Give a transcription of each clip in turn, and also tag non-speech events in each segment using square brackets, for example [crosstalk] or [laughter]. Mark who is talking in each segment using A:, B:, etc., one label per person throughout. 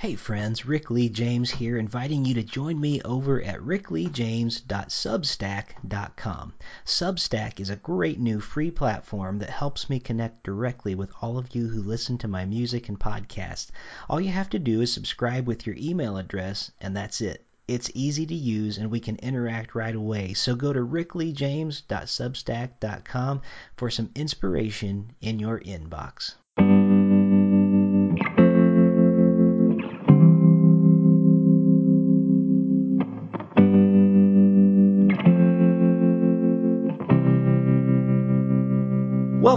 A: Hey friends, Rick Lee James here, inviting you to join me over at rickleejames.substack.com. Substack is a great new free platform that helps me connect directly with all of you who listen to my music and podcast. All you have to do is subscribe with your email address, and that's it. It's easy to use and we can interact right away. So go to rickleejames.substack.com for some inspiration in your inbox.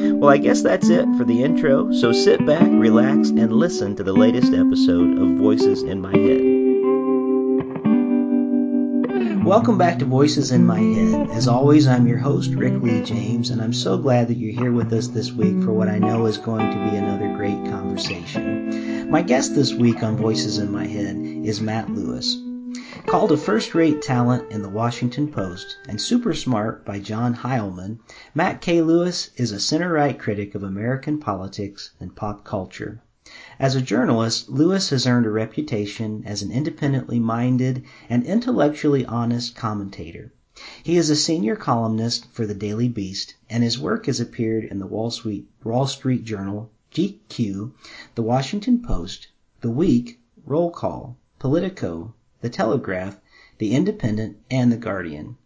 A: Well, I guess that's it for the intro, so sit back, relax, and listen to the latest episode of Voices in My Head. Welcome back to Voices in My Head. As always, I'm your host, Rick Lee James, and I'm so glad that you're here with us this week for what I know is going to be another great conversation. My guest this week on Voices in My Head is Matt Lewis. Called a first rate talent in the Washington Post and super smart by John Heilemann, Matt K. Lewis is a center right critic of American politics and pop culture. As a journalist, Lewis has earned a reputation as an independently minded and intellectually honest commentator. He is a senior columnist for the Daily Beast, and his work has appeared in the Wall Street, Wall Street Journal, GQ, the Washington Post, The Week, Roll Call, Politico, The Telegraph, The Independent, and The Guardian.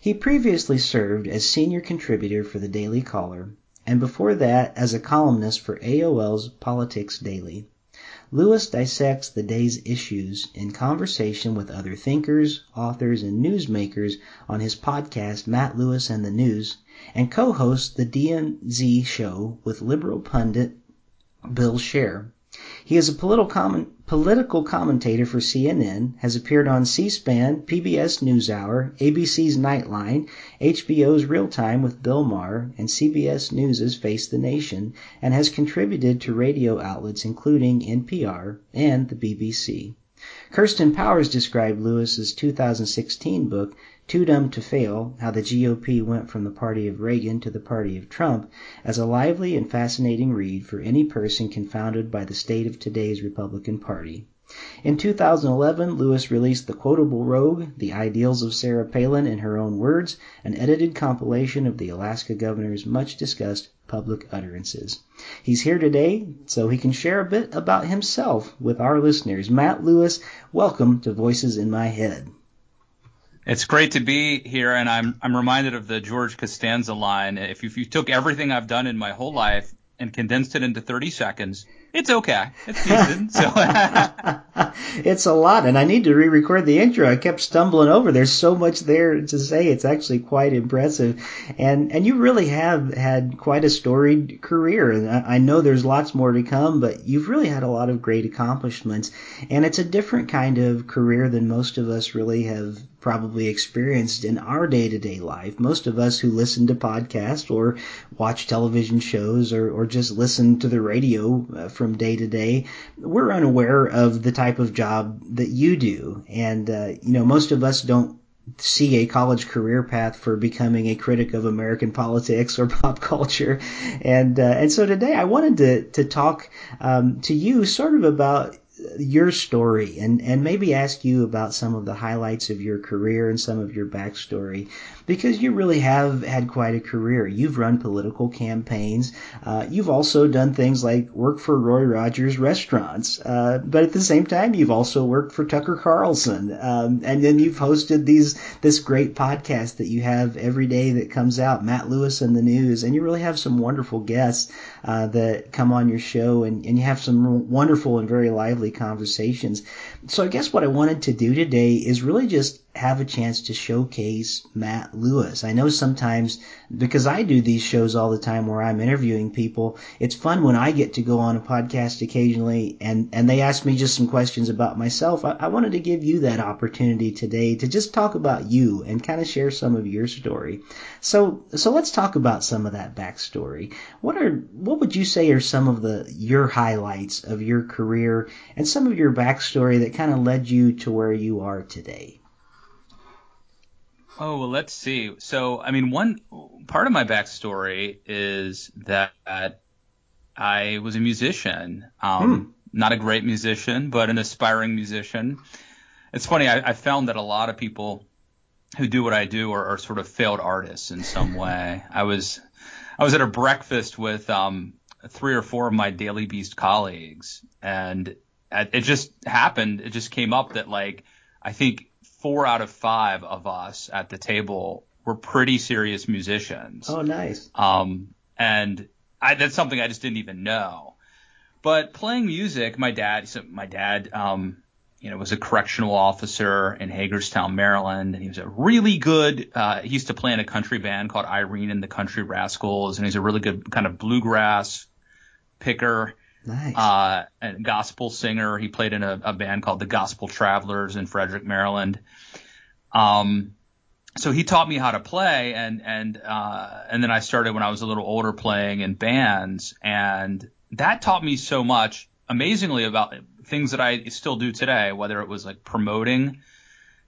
A: He previously served as senior contributor for the Daily Caller, and before that as a columnist for AOL's Politics Daily. Lewis dissects the day's issues in conversation with other thinkers, authors, and newsmakers on his podcast Matt Lewis and the News, and co-hosts the DMZ show with liberal pundit Bill Scher. He is a political, comment, political commentator for CNN, has appeared on C-SPAN, PBS NewsHour, ABC's Nightline, HBO's Real Time with Bill Maher, and CBS News' Face the Nation, and has contributed to radio outlets including NPR and the BBC. Kirsten Powers described Lewis's 2016 book, Too Dumb to Fail How the GOP Went from the Party of Reagan to the Party of Trump, as a lively and fascinating read for any person confounded by the state of today's Republican Party. In 2011, Lewis released The Quotable Rogue, The Ideals of Sarah Palin in Her Own Words, an edited compilation of the Alaska governor's much discussed public utterances. He's here today so he can share a bit about himself with our listeners. Matt Lewis, welcome to Voices in My Head.
B: It's great to be here, and I'm I'm reminded of the George Costanza line. If you, if you took everything I've done in my whole life and condensed it into 30 seconds, it's okay. It's decent. So [laughs]
A: it's a lot, and I need to re-record the intro. I kept stumbling over. There's so much there to say. It's actually quite impressive, and and you really have had quite a storied career. And I know there's lots more to come, but you've really had a lot of great accomplishments, and it's a different kind of career than most of us really have probably experienced in our day to day life. Most of us who listen to podcasts or watch television shows or, or just listen to the radio uh, from day to day, we're unaware of the type of job that you do. And, uh, you know, most of us don't see a college career path for becoming a critic of American politics or [laughs] pop culture. And uh, and so today I wanted to to talk um, to you sort of about your story and, and maybe ask you about some of the highlights of your career and some of your backstory because you really have had quite a career. You've run political campaigns. Uh, you've also done things like work for Roy Rogers restaurants. Uh, but at the same time, you've also worked for Tucker Carlson. Um, and then you've hosted these, this great podcast that you have every day that comes out, Matt Lewis and the News. And you really have some wonderful guests, uh, that come on your show and, and you have some wonderful and very lively conversations. So I guess what I wanted to do today is really just have a chance to showcase Matt Lewis. I know sometimes because I do these shows all the time where I'm interviewing people, it's fun when I get to go on a podcast occasionally and, and they ask me just some questions about myself. I, I wanted to give you that opportunity today to just talk about you and kind of share some of your story. So, so let's talk about some of that backstory. What are, what would you say are some of the, your highlights of your career and some of your backstory that kind of led you to where you are today?
B: Oh, well, let's see. So, I mean, one part of my backstory is that I was a musician. Um, hmm. Not a great musician, but an aspiring musician. It's funny, I, I, found that a lot of people who do what I do are, are sort of failed artists in some [laughs] way. I was, I was at a breakfast with, um, three or four of my Daily Beast colleagues and it just happened. It just came up that like, I think four out of five of us at the table were pretty serious musicians.
A: Oh, nice.
B: Um, and I, that's something I just didn't even know. But playing music, my dad, my dad, um, you know, was a correctional officer in Hagerstown, Maryland, and he was a really good. Uh, he used to play in a country band called Irene and the Country Rascals, and he's a really good kind of bluegrass picker.
A: Nice.
B: Uh, and gospel singer. He played in a, a, band called the Gospel Travelers in Frederick, Maryland. Um, so he taught me how to play and, and, uh, and then I started when I was a little older playing in bands and that taught me so much amazingly about things that I still do today, whether it was like promoting,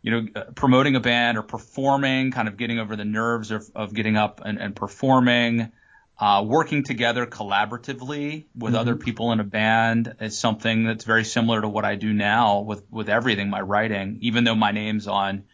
B: you know, uh, promoting a band or performing, kind of getting over the nerves of, of getting up and, and performing, uh, working together collaboratively with mm-hmm. other people in a band is something that's very similar to what I do now with, with everything, my writing, even though my name's on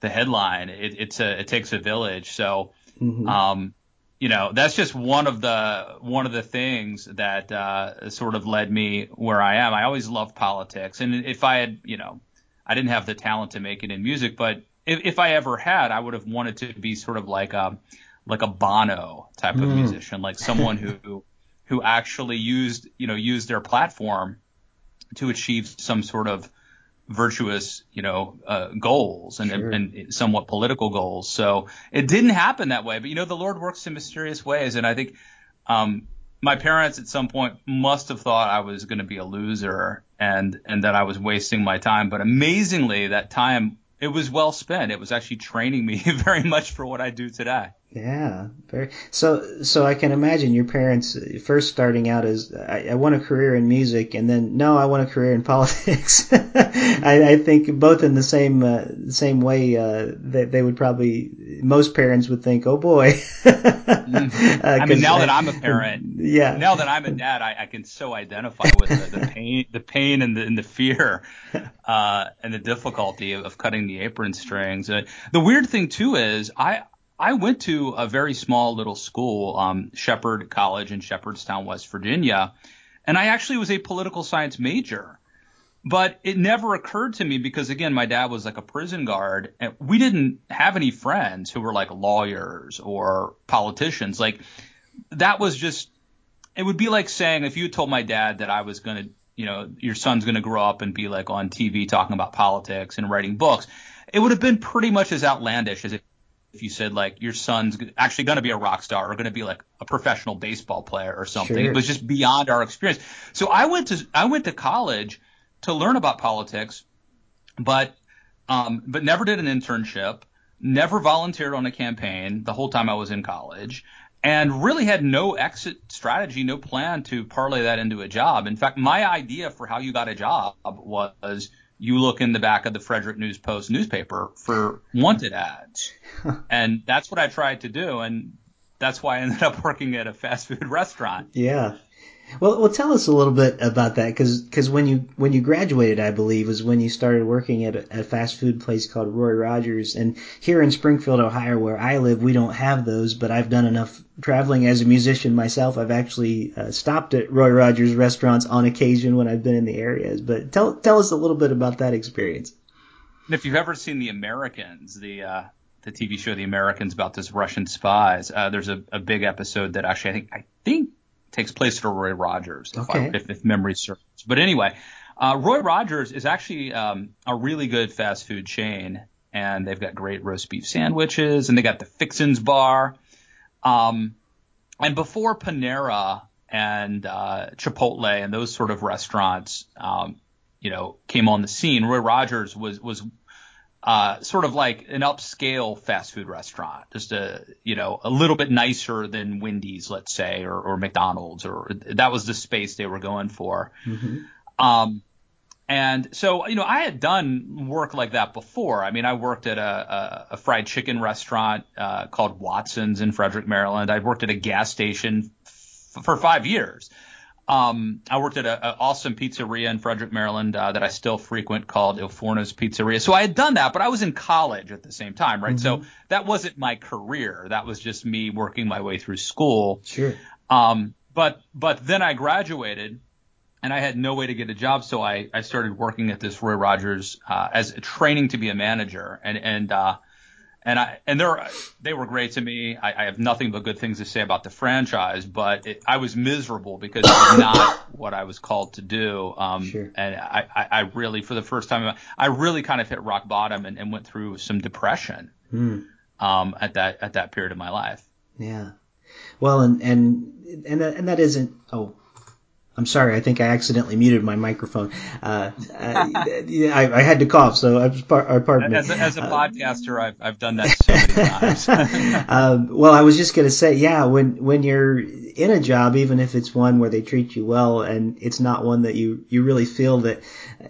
B: the headline, it, it's a, it takes a village. So, mm-hmm. um, you know, that's just one of the, one of the things that, uh, sort of led me where I am. I always loved politics. And if I had, you know, I didn't have the talent to make it in music, but if, if I ever had, I would have wanted to be sort of like a, like a Bono type of mm. musician, like someone who [laughs] who actually used you know used their platform to achieve some sort of virtuous you know uh, goals and, sure. and, and somewhat political goals. So it didn't happen that way, but you know the Lord works in mysterious ways, and I think. Um, my parents at some point must have thought I was going to be a loser and and that I was wasting my time. But amazingly, that time it was well spent. It was actually training me [laughs] very much for what I do today.
A: Yeah, very. So, so I can imagine your parents first starting out as I, I want a career in music, and then no, I want a career in [laughs] politics. I, I think both in the same uh, same way uh, that they would probably most parents would think, oh boy. [laughs]
B: mm-hmm. uh, I mean, now I, that I'm a parent, yeah, now that I'm a dad, I, I can so identify with the, the pain, the pain, and the, and the fear, uh, and the difficulty of, of cutting the apron strings. Uh, the weird thing too is I I went to a very small little school, um, Shepherd College in Shepherdstown, West Virginia, and I actually was a political science major. But it never occurred to me because again, my dad was like a prison guard and we didn't have any friends who were like lawyers or politicians. Like that was just, it would be like saying if you told my dad that I was going to, you know, your son's going to grow up and be like on TV talking about politics and writing books, it would have been pretty much as outlandish as if if you said like your son's actually going to be a rock star or going to be like a professional baseball player or something. Sure. It was just beyond our experience. So I went to I went to college to learn about politics, but um, but never did an internship, never volunteered on a campaign the whole time I was in college, and really had no exit strategy, no plan to parlay that into a job. In fact, my idea for how you got a job was you look in the back of the Frederick News Post newspaper for wanted ads. [laughs] and that's what I tried to do. And that's why I ended up working at a fast food restaurant.
A: Yeah. Well, well, tell us a little bit about that, because when you when you graduated, I believe, was when you started working at a, a, fast food place called Roy Rogers. And here in Springfield, Ohio, where I live, we don't have those. But I've done enough traveling as a musician myself. I've actually uh, stopped at Roy Rogers restaurants on occasion when I've been in the areas. But tell tell us a little bit about that experience.
B: And if you've ever seen The Americans, the uh, the TV show The Americans about this Russian spies, uh, there's a, a big episode that actually I think I think takes place at Roy Rogers, if,
A: okay.
B: I, if, if memory serves. But anyway, uh, Roy Rogers is actually um, a really good fast food chain, and they've got great roast beef sandwiches, and they got the Fixins Bar. Um, and before Panera and uh, Chipotle and those sort of restaurants, um, you know, came on the scene, Roy Rogers was was uh, sort of like an upscale fast food restaurant, just a you know a little bit nicer than Wendy's, let's say, or, or McDonald's, or that was the space they were going for.
A: Mm-hmm.
B: Um, and so you know I had done work like that before. I mean I worked at a, a, a fried chicken restaurant uh, called Watson's in Frederick, Maryland. I worked at a gas station f- for five years. Um, I worked at an awesome pizzeria in Frederick, Maryland, uh, that I still frequent called Il Forno's Pizzeria. So I had done that, but I was in college at the same time, right?
A: Mm-hmm.
B: So that wasn't my career. That was just me working my way through school.
A: Sure.
B: Um, but, but then I graduated and I had no way to get a job. So I, I started working at this Roy Rogers, uh, as training to be a manager. And, and, uh, and I and they they were great to me. I, I, have nothing but good things to say about the franchise, but it, I was miserable because it was not what I was called to do. Um,
A: sure.
B: And I, I, I, really, for the first time, I really kind of hit rock bottom and, and went through some depression
A: mm.
B: um, at that at that period of my life.
A: Yeah. Well, and and and that, and that isn't. Oh, I'm sorry. I think I accidentally muted my microphone. Uh, I, I, I, had to cough, so I was par- uh, pardon
B: as
A: me.
B: A, as a uh, podcaster, I've, I've done that so many times.
A: um, [laughs] well, I was just going to say, yeah, when when you're in a job, even if it's one where they treat you well, and it's not one that you you really feel that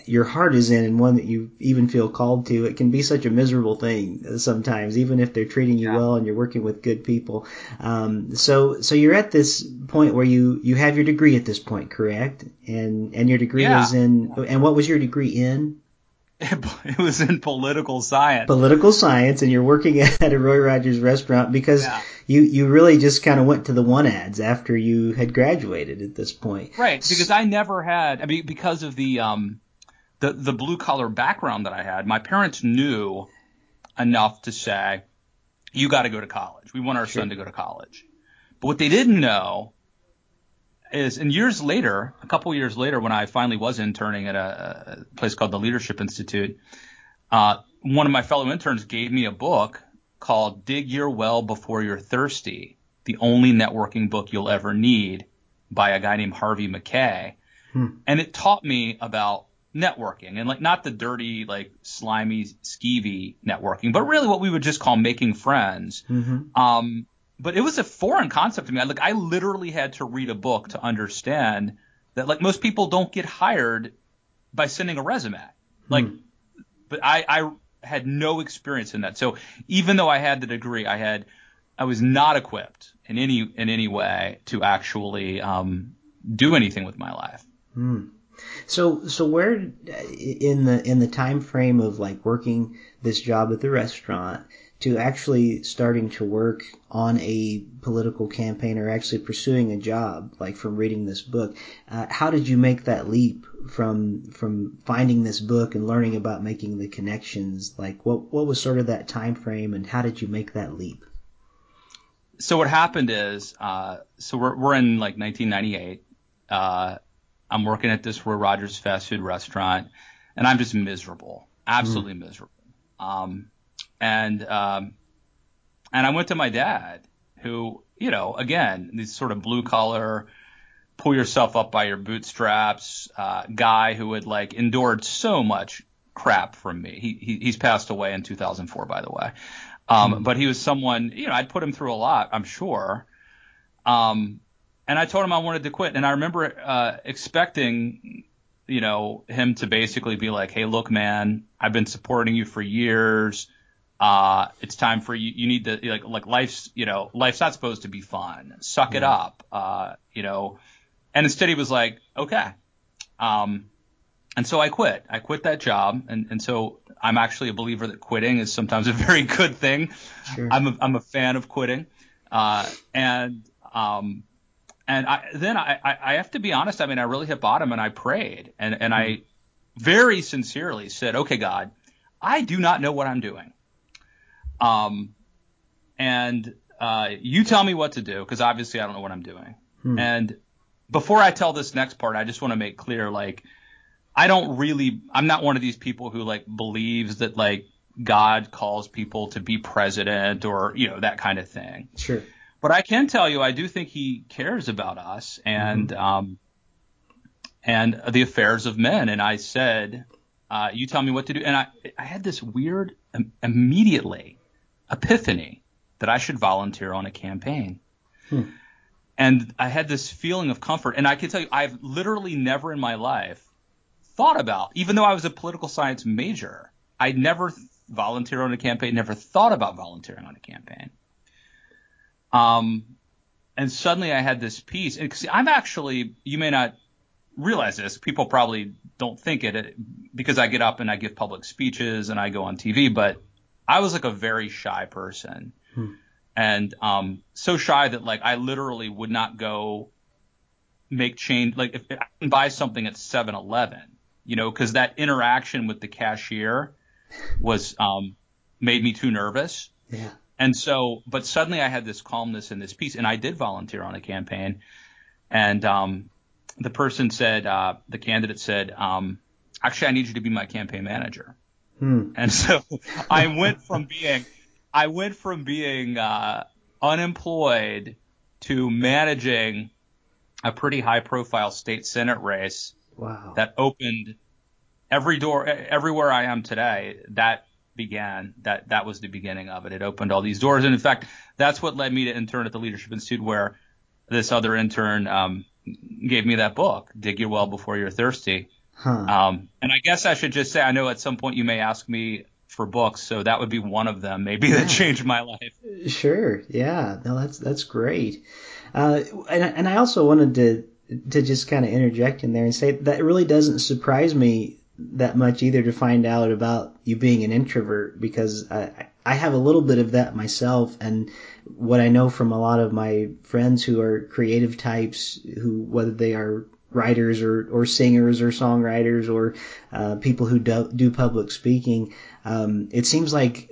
A: your heart is in, and one that you even feel called to, it can be such a miserable thing sometimes, even if they're treating you
B: yeah.
A: well and you're working with good people. Um, so so you're at this point where you you have your degree at this point correct? And and your degree
B: yeah.
A: is in and what was your degree in? [laughs]
B: It was in political science.
A: Political science, and you're working [laughs] at a Roy Rogers restaurant because
B: yeah.
A: you you really just kind of went to the one ads after you had graduated at this point.
B: Right, because I never had. I mean, because of the um the the blue collar background that I had, my parents knew enough to say, "You got to go to college. We want our
A: sure.
B: son to go to college." But what they didn't know is, and years later, a couple years later, when I finally was interning at a, a place called the Leadership Institute, uh, one of my fellow interns gave me a book called "Dig Your Well Before You're Thirsty: The Only Networking Book You'll Ever Need" by a guy named Harvey Mackay.
A: hmm.
B: and it taught me about networking and like not the dirty like slimy skeevy networking but really what we would just call making friends
A: mm-hmm.
B: um but it was a foreign concept to me like i literally had to read a book to understand that like most people don't get hired by sending a resume like
A: Hmm.
B: but i i had no experience in that so even though i had the degree i had i was not equipped in any in any way to actually um do anything with my life
A: Hmm. So so where in the in the time frame of like working this job at the restaurant to actually starting to work on a political campaign or actually pursuing a job like from reading this book uh, how did you make that leap from from finding this book and learning about making the connections like what what was sort of that time frame and how did you make that leap
B: so what happened is uh, so we're we're in like 1998 uh, I'm working at this Roy Rogers fast food restaurant, and I'm just miserable, absolutely mm. miserable. Um, and um, and I went to my dad, who you know, again, this sort of blue collar, pull yourself up by your bootstraps uh, guy who had like endured so much crap from me. He, he he's passed away in 2004, by the way. Um, mm. But he was someone, you know, I'd put him through a lot, I'm sure. Um, and I told him I wanted to quit. And I remember uh, expecting, you know, him to basically be like, "Hey, look, man, I've been supporting you for years. Uh, it's time for you. You need to like like life's you know life's not supposed to be fun. Suck it up. Uh, you know." and instead he was like, okay. Um, and so I quit. I quit that job, and and so I'm actually a believer that quitting is sometimes a [laughs] very good thing. Sure. I'm a, I'm a fan of quitting, uh, and um, and I, then I, I have to be honest. I mean, I really hit bottom, and I prayed, and and mm-hmm. I very sincerely said, okay, God, I do not know what I'm doing. Um, and uh, you tell me what to do because obviously I don't know what I'm doing. Hmm. And before I tell this next part, I just want to make clear, like I don't really, I'm not one of these people who like believes that like God calls people to be president or, you know, that kind of thing.
A: Sure.
B: But I can tell you, I do think he cares about us and, mm-hmm. um, and the affairs of men. And I said, uh, you tell me what to do. And I, I had this weird, um, immediately epiphany that I should volunteer on a campaign. Hmm. And I had this feeling of comfort. And I can tell you, I've literally never in my life thought about, even though I was a political science major, I never volunteered on a campaign, never thought about volunteering on a campaign. Um, and suddenly I had this peace. And see, I'm actually, you may not realize this, people probably don't think it because I get up and I give public speeches and I go on TV, but I was like a very shy person. Hmm. And um, so shy that like I literally would not go make change. Like if I can buy something at 7-Eleven, you know, because that interaction with the cashier was um, made me too nervous.
A: Yeah.
B: And so, but suddenly I had this calmness and this peace, and I did volunteer on a campaign, and um, the person said, uh, the candidate said, um, actually, I need you to be my campaign manager. Hmm. And so I went from being, I went from being uh, unemployed to managing a pretty high profile state senate race
A: Wow.
B: That opened every door, everywhere I am today. That began. That that was the beginning of it. It opened all these doors, and in fact, that's what led me to intern at the Leadership Institute, where this other intern um, gave me that book, "Dig Your Well Before You're Thirsty." Huh. Um, and I guess I should just say, I know at some point you may ask me for books, so that would be one of them, maybe yeah. that changed my life.
A: Sure, yeah, no, that's that's great. Uh, and, and I also wanted to to just kind of interject in there and say that really doesn't surprise me that much either to find out about you being an introvert because I, I have a little bit of that myself and what I know from a lot of my friends who are creative types who whether they are writers or, or singers or songwriters or uh, people who do, do public speaking um, it seems like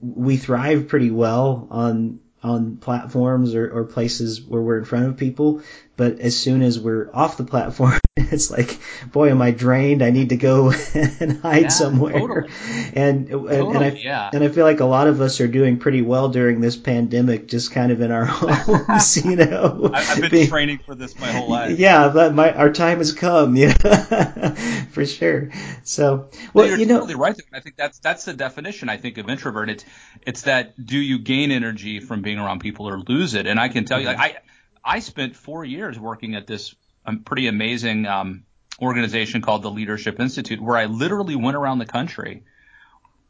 A: we thrive pretty well on on platforms or, or places where we're in front of people. But as soon as we're off the platform, [laughs] it's like, boy, am I drained? I need to go [laughs] and hide yeah, somewhere. Totally. [laughs] And totally, and, I yeah. and I feel like a lot of us are doing pretty well during this pandemic, just kind of in our homes, you know.
B: I've been Being, training for this my whole life.
A: Yeah, but my our time has come, you know, for sure. So, well,
B: you're
A: you know,
B: totally right. I think that's that's the definition. I think of introvert. It's it's that do you gain energy from being around people or lose it? And I can tell you, like I I spent four years working at this um, pretty amazing um, organization called the Leadership Institute, where I literally went around the country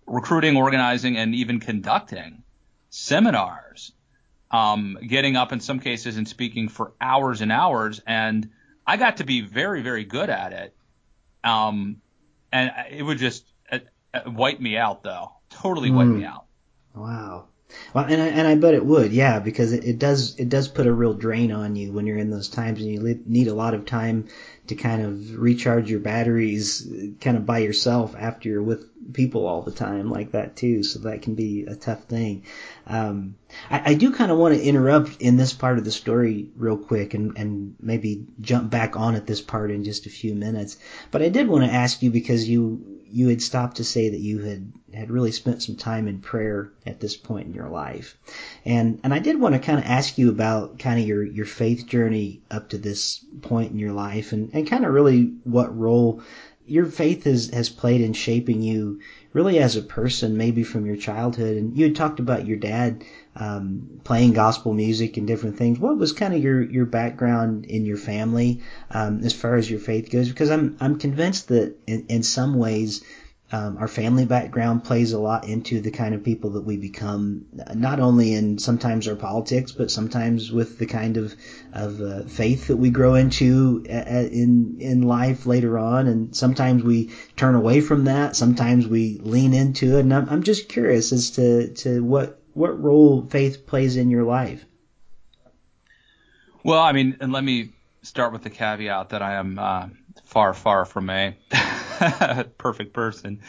B: recruiting, organizing, and even conducting seminars, um, getting up in some cases and speaking for hours and hours. And I got to be very, very good at it. Um, and it would just uh, uh, wipe me out, though. Totally wipe mm. me out.
A: Wow. Well, and I, and I bet it would, yeah, because it, it does it does put a real drain on you when you're in those times, and you need a lot of time to kind of recharge your batteries, kind of by yourself after you're with people all the time like that too. So that can be a tough thing. Um, I, I do kind of want to interrupt in this part of the story real quick and, and maybe jump back on at this part in just a few minutes. But I did want to ask you because you you had stopped to say that you had had really spent some time in prayer at this point in your life. And and I did want to kind of ask you about kind of your your faith journey up to this point in your life and and kind of really what role your faith has has played in shaping you really as a person maybe from your childhood and you had talked about your dad um, playing gospel music and different things what was kind of your your background in your family um, as far as your faith goes because i'm i'm convinced that in, in some ways um, our family background plays a lot into the kind of people that we become, not only in sometimes our politics, but sometimes with the kind of of uh, faith that we grow into in in life later on. And sometimes we turn away from that. Sometimes we lean into it. And I'm, I'm just curious as to to what what role faith plays in your life.
B: Well, I mean, and let me start with the caveat that I am uh, far, far from a [laughs] perfect person.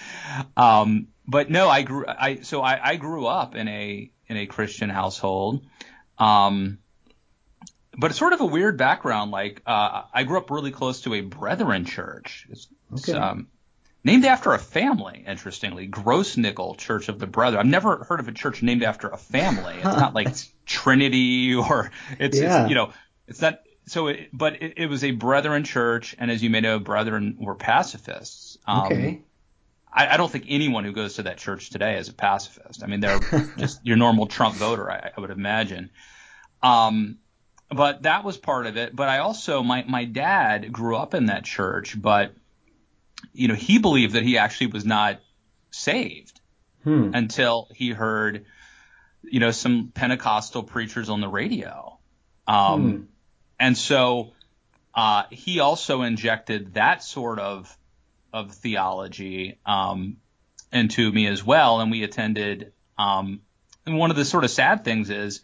B: Um, but no, I grew, I, so I, I grew up in a, in a Christian household. Um, but it's sort of a weird background. Like, uh, I grew up really close to a Brethren church. It's, okay. it's um, named after a family, interestingly, Grossnickle Church of the Brethren. I've never heard of a church named after a family. It's not like [laughs] Trinity or it's, yeah. it's, you know, it's not so, it, but it, it, was a Brethren church, and as you may know, Brethren were pacifists.
A: Um, okay.
B: I, I, don't think anyone who goes to that church today is a pacifist. I mean, they're [laughs] just your normal Trump voter, I, I would imagine. Um, but that was part of it. But I also, my my dad grew up in that church, but you know, he believed that he actually was not saved hmm. until he heard, you know, some Pentecostal preachers on the radio. Um, hmm and so uh, he also injected that sort of of theology um, into me as well, and we attended. Um, and one of the sort of sad things is,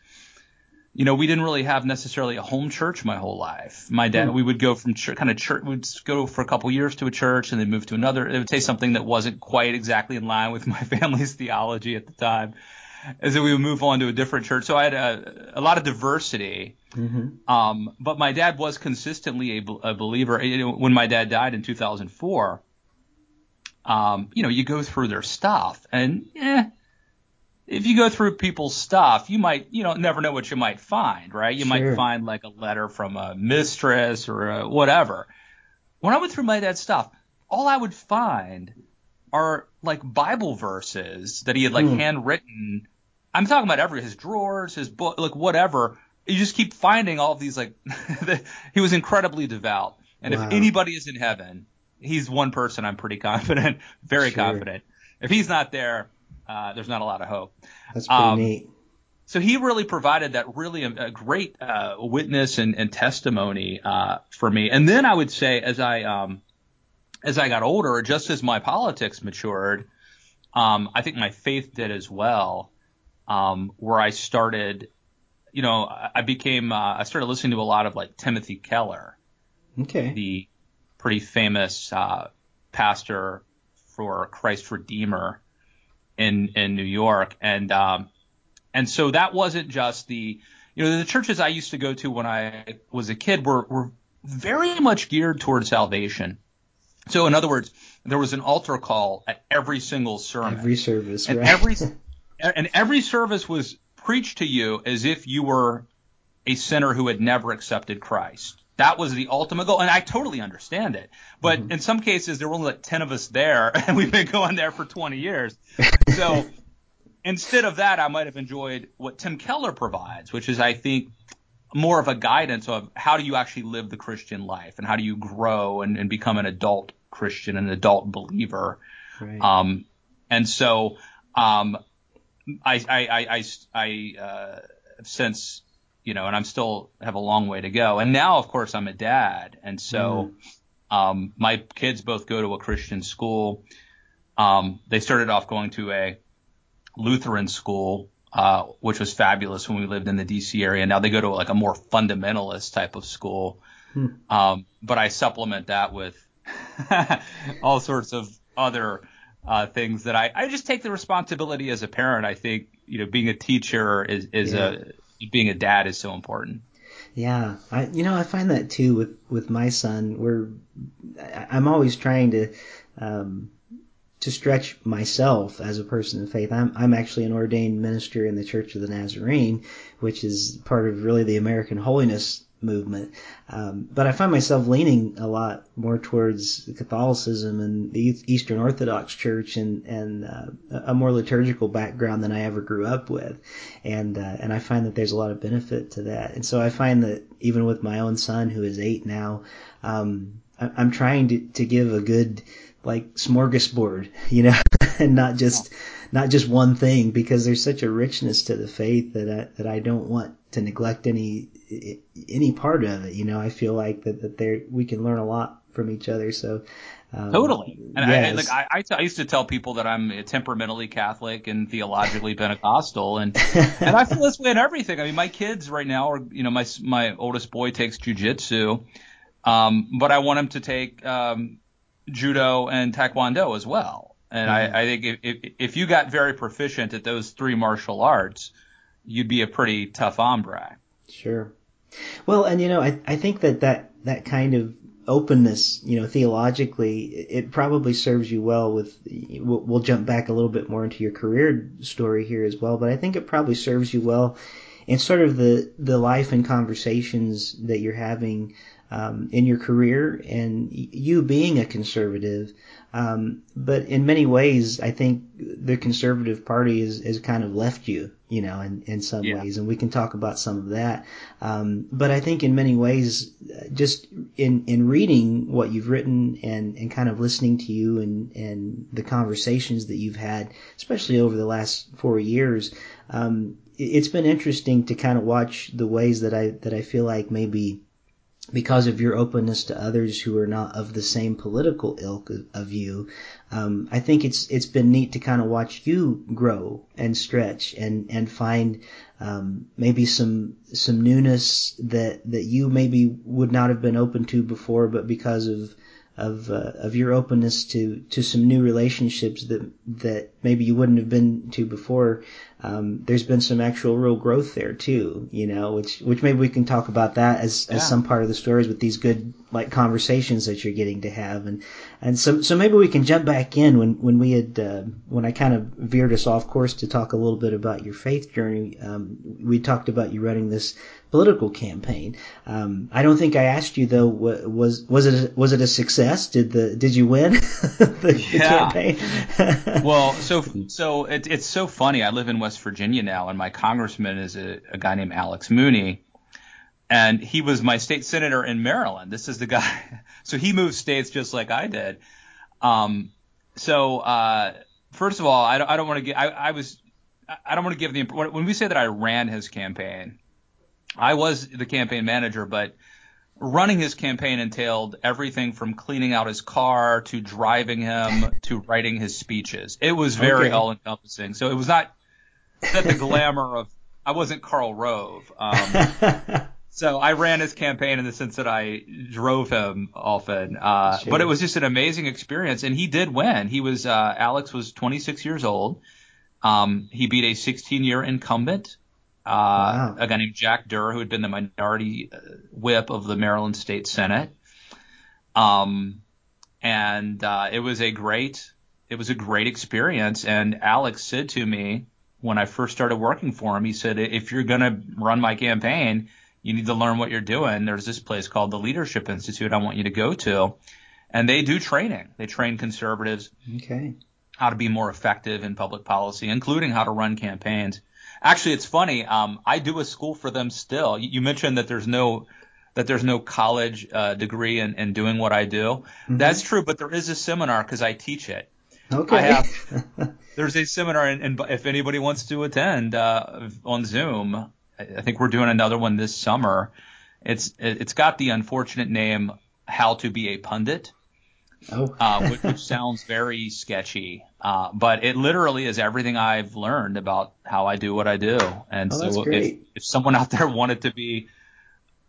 B: you know, we didn't really have necessarily a home church my whole life. My dad, mm. we would go from ch- kind of church, we'd go for a couple years to a church and then move to another. It would say something that wasn't quite exactly in line with [laughs] my family's theology at the time. And so we would move on to a different church. So I had a, a lot of diversity Mm-hmm. Um, but my dad was consistently a, a believer. When my dad died in 2004, um, you know, you go through their stuff, and eh, if you go through people's stuff, you might, you know, never know what you might find, right? You sure. might find like a letter from a mistress or a whatever. When I went through my dad's stuff, all I would find are like Bible verses that he had like mm. handwritten. I'm talking about every his drawers, his book, like whatever you just keep finding all of these like [laughs] he was incredibly devout. And wow. if anybody is in heaven, he's one person I'm pretty [laughs] confident, very sure. confident. If he's not there, uh, there's not a lot of hope.
A: That's pretty um, neat.
B: So he really provided that really a, a great uh, witness and, and testimony uh, for me. And then I would say, as I um, as I got older, just as my politics matured, um, I think my faith did as well. Um, where I started you know, I became, uh, I started listening to a lot of like Timothy Keller.
A: Okay.
B: The pretty famous, uh, pastor for Christ Redeemer in, in New York. And, um, and so that wasn't just the, you know, the churches I used to go to when I was a kid were, were very much geared towards salvation. So in other words, there was an altar call at every single sermon.
A: Every service,
B: and
A: right?
B: Every, [laughs] and every service was preached to you as if you were a sinner who had never accepted Christ. That was the ultimate goal, and I totally understand it. But mm-hmm. in some cases, there were only like ten of us there, [laughs] and we've been going there for 20 years. [laughs] So instead of that, I might have enjoyed what Tim Keller provides, which is, I think, more of a guidance of how do you actually live the Christian life, and how do you grow and, and become an adult Christian, an adult believer. Right. Um, and so um, I I I I, I uh, since you know, and I'm still have a long way to go. And now, of course, I'm a dad, and so mm. um, my kids both go to a Christian school. Um, they started off going to a Lutheran school, uh, which was fabulous when we lived in the DC area. Now they go to like a more fundamentalist type of school. Hmm. Um, but I supplement that with [laughs] all sorts of other uh, things that I, I just take the responsibility as a parent. I think, you know, being a teacher is, is yeah. a, being a dad is so important.
A: Yeah, I you know I find that too with with my son. We're I'm always trying to um, to stretch myself as a person of faith. I'm I'm actually an ordained minister in the Church of the Nazarene, which is part of really the American Holiness movement. Um, but I find myself leaning a lot more towards Catholicism and the Eastern Orthodox Church and and uh, a more liturgical background than I ever grew up with, and uh, and I find that there's a lot of benefit to that. And so I find that even with my own son who is eight now, um, I'm trying to to give a good like smorgasbord, [laughs] you know, and not just not just one thing because there's such a richness to the faith that I, that I don't want to neglect any any part of it. You know, I feel like that that there we can learn a lot from each other. So
B: um, totally. And yes. I, like I, I, t- I used to tell people that I'm temperamentally Catholic and theologically [laughs] Pentecostal, and [laughs] and I feel this way in everything. I mean, my kids right now are, you know, my my oldest boy takes jujitsu, um, but I want him to take um, judo and taekwondo as well. And mm-hmm. I, I think if, if if you got very proficient at those three martial arts, you'd be a pretty tough hombre.
A: Sure. Well, and you know, I I think that that that kind of openness, you know, theologically, it probably serves you well with, we'll, we'll, jump back a little bit more into your career story here as well, but I think it probably serves you well in sort of the, the life and conversations that you're having um, in your career and you being a conservative. Um, but in many ways, I think the conservative party is, is kind of left you, you know, in, in some yeah. ways, and we can talk about some of that. Um, but I think in many ways, just in, in reading what you've written and, and kind of listening to you and, and the conversations that you've had, especially over the last four years, um, it's been interesting to kind of watch the ways that I, that I feel like maybe because of your openness to others who are not of the same political ilk of you, um, I think it's it's been neat to kind of watch you grow and stretch and and find um, maybe some some newness that that you maybe would not have been open to before, but because of of uh, of your openness to to some new relationships that that maybe you wouldn't have been to before. Um, there's been some actual real growth there too, you know, which which maybe we can talk about that as yeah. as some part of the stories with these good like conversations that you're getting to have, and and so so maybe we can jump back in when when we had uh, when I kind of veered us off course to talk a little bit about your faith journey. Um, we talked about you running this political campaign. Um, I don't think I asked you though. Was was it was it a success? Did the did you win [laughs] the, yeah.
B: campaign? well, so [laughs] so it, it's so funny. I live in West Virginia now, and my congressman is a, a guy named Alex Mooney and he was my state senator in Maryland. This is the guy. [laughs] So he moved states just like I did. Um, so uh, first of all, I don't, I don't want to get. I, I was. I don't want to give the when we say that I ran his campaign. I was the campaign manager, but running his campaign entailed everything from cleaning out his car to driving him [laughs] to writing his speeches. It was very okay. all encompassing. So it was not that the glamour of I wasn't Karl Rove. Um, [laughs] so I ran his campaign in the sense that I drove him often. Uh, sure. but it was just an amazing experience and he did win. He was, uh, Alex was 26 years old. Um, he beat a 16 year incumbent uh, wow. a guy named Jack Derr, who had been the minority uh, whip of the Maryland State Senate. Um, and uh, it was a great, it was a great experience. And Alex said to me when I first started working for him, he said, if you're going to run my campaign, you need to learn what you're doing. There's this place called the Leadership Institute I want you to go to. And they do training. They train conservatives.
A: Okay.
B: How to be more effective in public policy, including how to run campaigns. Actually, it's funny. Um, I do a school for them still. You, mentioned that there's no that there's no college uh, degree in, in doing what I do. Mm-hmm. That's true, but there is a seminar because I teach it.
A: Okay.
B: Have, [laughs] there's a seminar, and, if anybody wants to attend uh, on Zoom, I think we're doing another one this summer. It's it's got the unfortunate name "How to Be a Pundit."
A: Oh.
B: uh, which, which, sounds very sketchy. Uh, but it literally is everything I've learned about how I do what I do. And
A: oh,
B: so if, if someone out there wanted to be,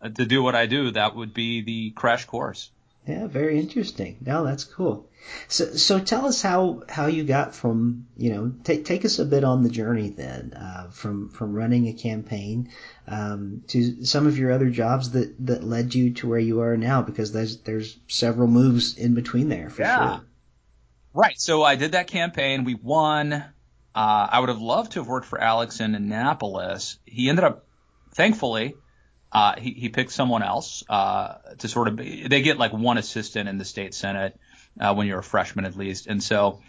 B: uh, to do what I do, that would be the crash course.
A: Yeah, very interesting. No, that's cool. So, so tell us how, how you got from, you know, take, take us a bit on the journey then, uh, from, from running a campaign, um, to some of your other jobs that, that led you to where you are now, because there's, there's several moves in between there for yeah. sure.
B: Right. So I did that campaign. We won. Uh, I would have loved to have worked for Alex in Annapolis. He ended up, thankfully, uh, he, he picked someone else uh, to sort of. They get like one assistant in the state senate uh, when you're a freshman at least, and so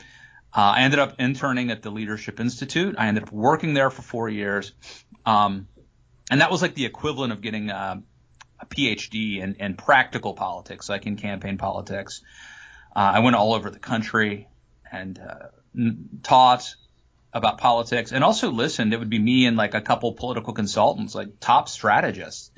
B: uh, I ended up interning at the Leadership Institute. I ended up working there for four years, um, and that was like the equivalent of getting a, a PhD in, in practical politics, like in campaign politics. Uh, I went all over the country and taught about politics and also listened. It would be me and like a couple political consultants, like top strategists.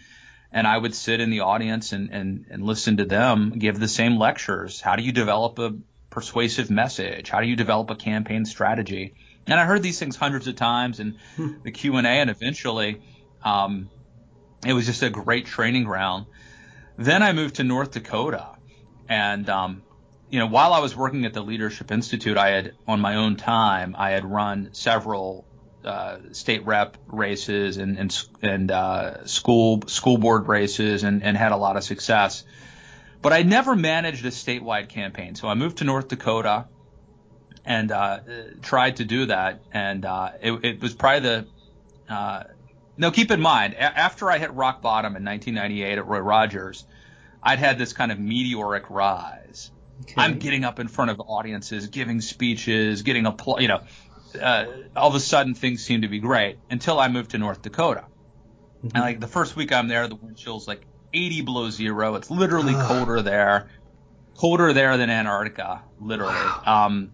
B: And I would sit in the audience and, and, and listen to them give the same lectures. How do you develop a persuasive message? How do you develop a campaign strategy? And I heard these things hundreds of times in hmm. the Q and A, and eventually, um, it was just a great training ground. Then I moved to North Dakota, and um, you know, while I was working at the Leadership Institute, I had on my own time I had run several uh, state rep races and and, and uh, school school board races and, and had a lot of success. But I never managed a statewide campaign, so I moved to North Dakota and uh, tried to do that. And uh, it, it, was probably the uh, no. Keep in mind, a- after I hit rock bottom in 1998 at Roy Rogers, I'd had this kind of meteoric rise. Okay. I'm getting up in front of audiences, giving speeches, getting a you know. Uh, all of a sudden, things seem to be great until I moved to North Dakota. Mm-hmm. And like the first week I'm there, the wind chill's like 80 below zero. It's literally colder there, colder there than Antarctica, literally. Um,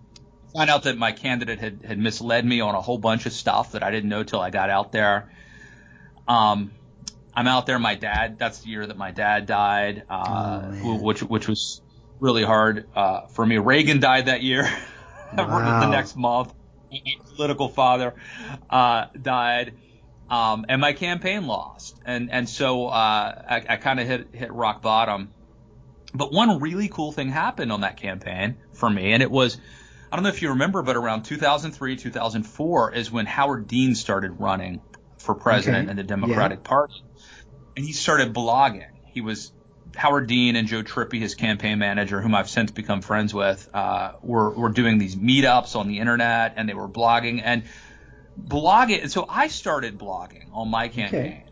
B: find out that my candidate had, had misled me on a whole bunch of stuff that I didn't know till I got out there. Um, I'm out there. My dad. That's the year that my dad died, uh, oh, which which was really hard uh, for me. Reagan died that year. [laughs] Wow. the next month, political father uh, died, um, and my campaign lost. And and so uh, I, I kind of hit hit rock bottom. But one really cool thing happened on that campaign for me, and it was I don't know if you remember, but around 2003, 2004 is when Howard Dean started running for president okay. in the Democratic yeah. Party. And he started blogging. He was Howard Dean and Joe Trippi, his campaign manager, whom I've since become friends with, uh, were, were doing these meetups on the internet and they were blogging and blogging. And so I started blogging on my campaign. Okay.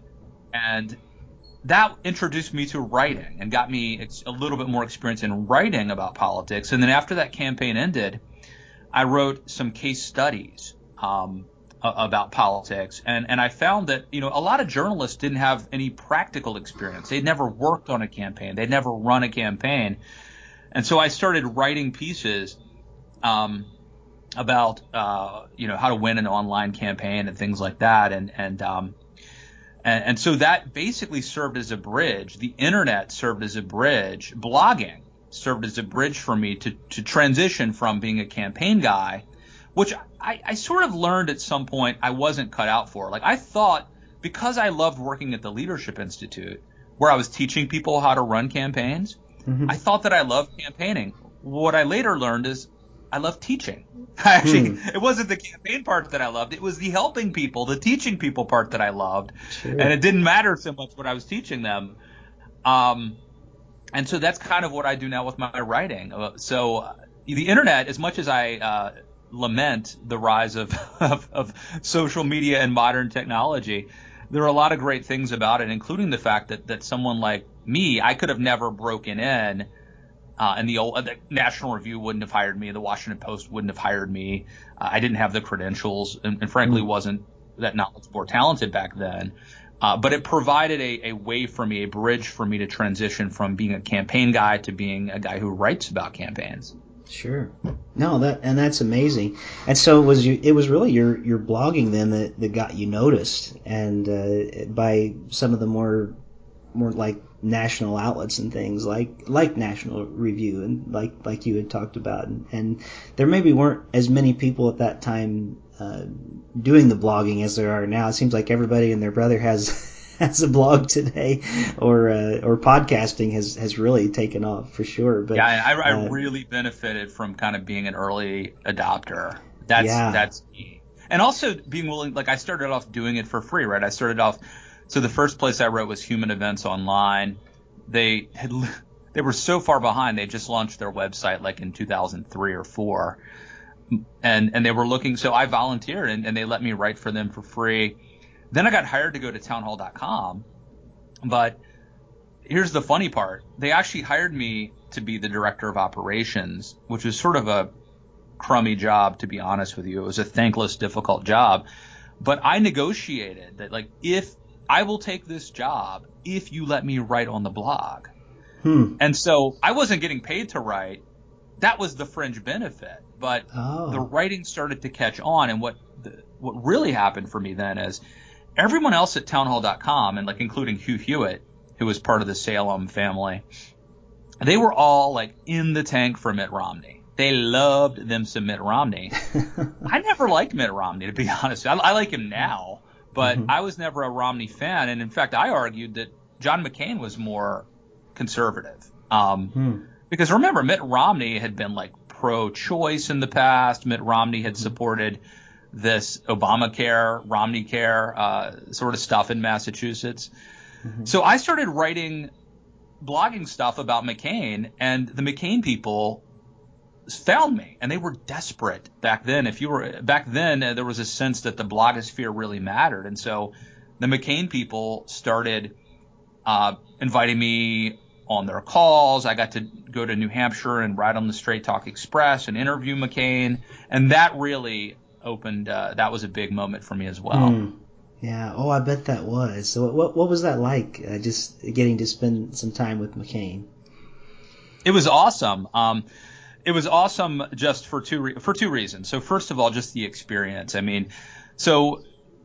B: And that introduced me to writing and got me a little bit more experience in writing about politics. And then after that campaign ended, I wrote some case studies um, about politics, and and I found that you know a lot of journalists didn't have any practical experience. They'd never worked on a campaign. They'd never run a campaign, and so I started writing pieces. Um, about uh, you know how to win an online campaign and things like that, and and um, and, and so that basically served as a bridge. The internet served as a bridge. Blogging served as a bridge for me to, to transition from being a campaign guy, which I, I sort of learned at some point I wasn't cut out for. Like I thought because I loved working at the Leadership Institute, where I was teaching people how to run campaigns, mm-hmm. I thought that I loved campaigning. What I later learned is I love teaching. [laughs] Actually, hmm. it wasn't the campaign part that I loved. It was the helping people, the teaching people part that I loved. Sure. And it didn't matter so much what I was teaching them. Um, and so that's kind of what I do now with my writing. Uh, so uh, the internet, as much as I uh, lament the rise of, [laughs] of, of, social media and modern technology, there are a lot of great things about it, including the fact that, that someone like me, I could have never broken in. Uh, and the old uh, the National Review wouldn't have hired me. The Washington Post wouldn't have hired me. Uh, I didn't have the credentials, and, and frankly, mm. wasn't that knowledgeable or talented back then. Uh, but it provided a, a way for me, a bridge for me to transition from being a campaign guy to being a guy who writes about campaigns.
A: Sure. No, that and that's amazing. And so it was you, it was really your your blogging then that, that got you noticed, and uh, by some of the more more like national outlets and things like like National Review and like like you had talked about, and, and there maybe weren't as many people at that time uh, doing the blogging as there are now. It seems like everybody and their brother has [laughs] has a blog today, or uh, or podcasting has has really taken off for sure. But
B: yeah, I, I uh, really benefited from kind of being an early adopter. That's yeah. that's key. And also being willing, like I started off doing it for free, right? I started off. So the first place I wrote was Human Events Online. They had [laughs] they were so far behind. They just launched their website like in 2003 or four and and they were looking. So I volunteered, and, and they let me write for them for free. Then I got hired to go to townhall.com, but here's the funny part: they actually hired me to be the director of operations, which was sort of a crummy job, to be honest with you. It was a thankless, difficult job. But I negotiated that, like, if I will take this job if you let me write on the blog. Hmm. And so I wasn't getting paid to write, that was the fringe benefit. But
A: Oh.
B: the writing started to catch on, and what the, what really happened for me then is everyone else at townhall.com, and like including Hugh Hewitt, who was part of the Salem family, they were all like in the tank for Mitt Romney. They loved them some Mitt Romney. [laughs] I never liked Mitt Romney, to be honest. I, I like him now, but
A: Mhm.
B: I was never a Romney fan. And in fact, I argued that John McCain was more conservative. Um,
A: Hmm.
B: because remember, Mitt Romney had been like pro-choice in the past. Mitt Romney had supported this Obamacare, Romney Care uh, sort of stuff in Massachusetts.
A: Mhm.
B: So I started writing, blogging stuff about McCain, and the McCain people found me, and they were desperate back then. If you were back then, uh, there was a sense that the blogosphere really mattered, and so the McCain people started uh, inviting me on their calls. I got to go to New Hampshire and ride on the Straight Talk Express and interview McCain, and that really opened. Uh, that was a big moment for me as well.
A: Hmm. Yeah. Oh, I bet that was. So, what what was that like? Uh, just getting to spend some time with McCain.
B: It was awesome. Um, it was awesome just for two re- for two reasons. So first of all, just the experience. I mean, so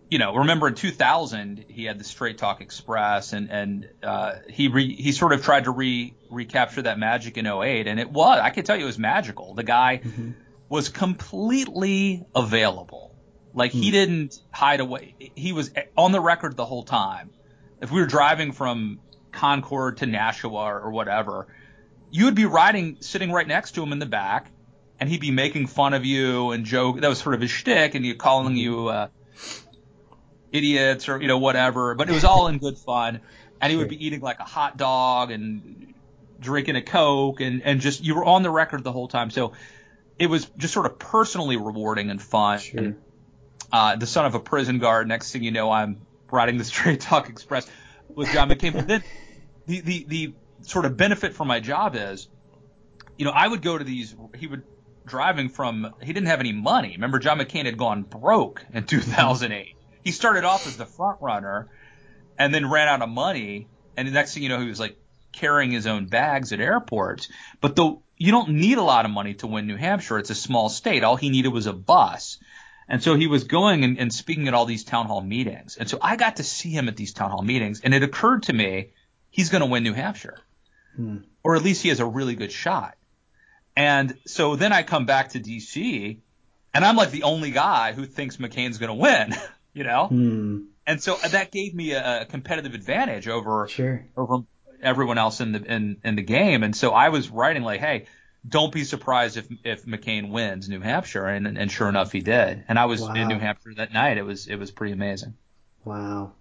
B: you know, remember in 2000 he had the Straight Talk Express, and and uh, he re- he sort of tried to re recapture that magic in 08, and it was I can tell you it was magical. The guy
A: Mhm.
B: Was completely available. Like he
A: Hmm.
B: didn't hide away. He was on the record the whole time. If we were driving from Concord to Nashua or, whatever, you would be riding, sitting right next to him in the back, and he'd be making fun of you and joke. That was sort of his shtick, and he calling you uh, idiots or you know whatever. But it was all in good fun. And he would be eating like a hot dog and drinking a coke, and and just you were on the record the whole time. So it was just sort of personally rewarding and fun.
A: Sure.
B: Uh, the son of a prison guard. Next thing you know, I'm riding the Straight Talk Express with John McCain. But then the, the, the sort of benefit for my job is, you know, I would go to these, he would driving from, he didn't have any money. Remember, John McCain had gone broke in 2008. He started off as the front runner and then ran out of money. And the next thing you know, he was like carrying his own bags at airports. But though you don't need a lot of money to win New Hampshire, it's a small state. All he needed was a bus. And so he was going and, and speaking at all these town hall meetings. And so I got to see him at these town hall meetings, and it occurred to me he's going to win New Hampshire,
A: Hmm.
B: or at least he has a really good shot. And so then I come back to D.C., and I'm like the only guy who thinks McCain's going to win, [laughs] you know?
A: Hmm.
B: And so that gave me a, a competitive advantage over
A: Sure.
B: over everyone else in the in, in the game. And so I was writing like, hey, don't be surprised if if McCain wins New Hampshire, and and sure enough, he did. And I was
A: Wow.
B: in New Hampshire that night. It was it was pretty amazing.
A: Wow.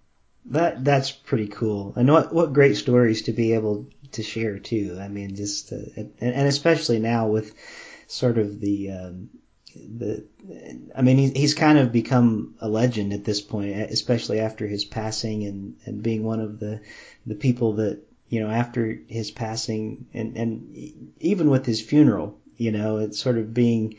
A: That that's pretty cool. And what what great stories to be able to share too. I mean, just uh, and, and especially now with sort of the um, the I mean, he, he's kind of become a legend at this point, especially after his passing and and being one of the the people that you know after his passing and and even with his funeral, you know, it's sort of being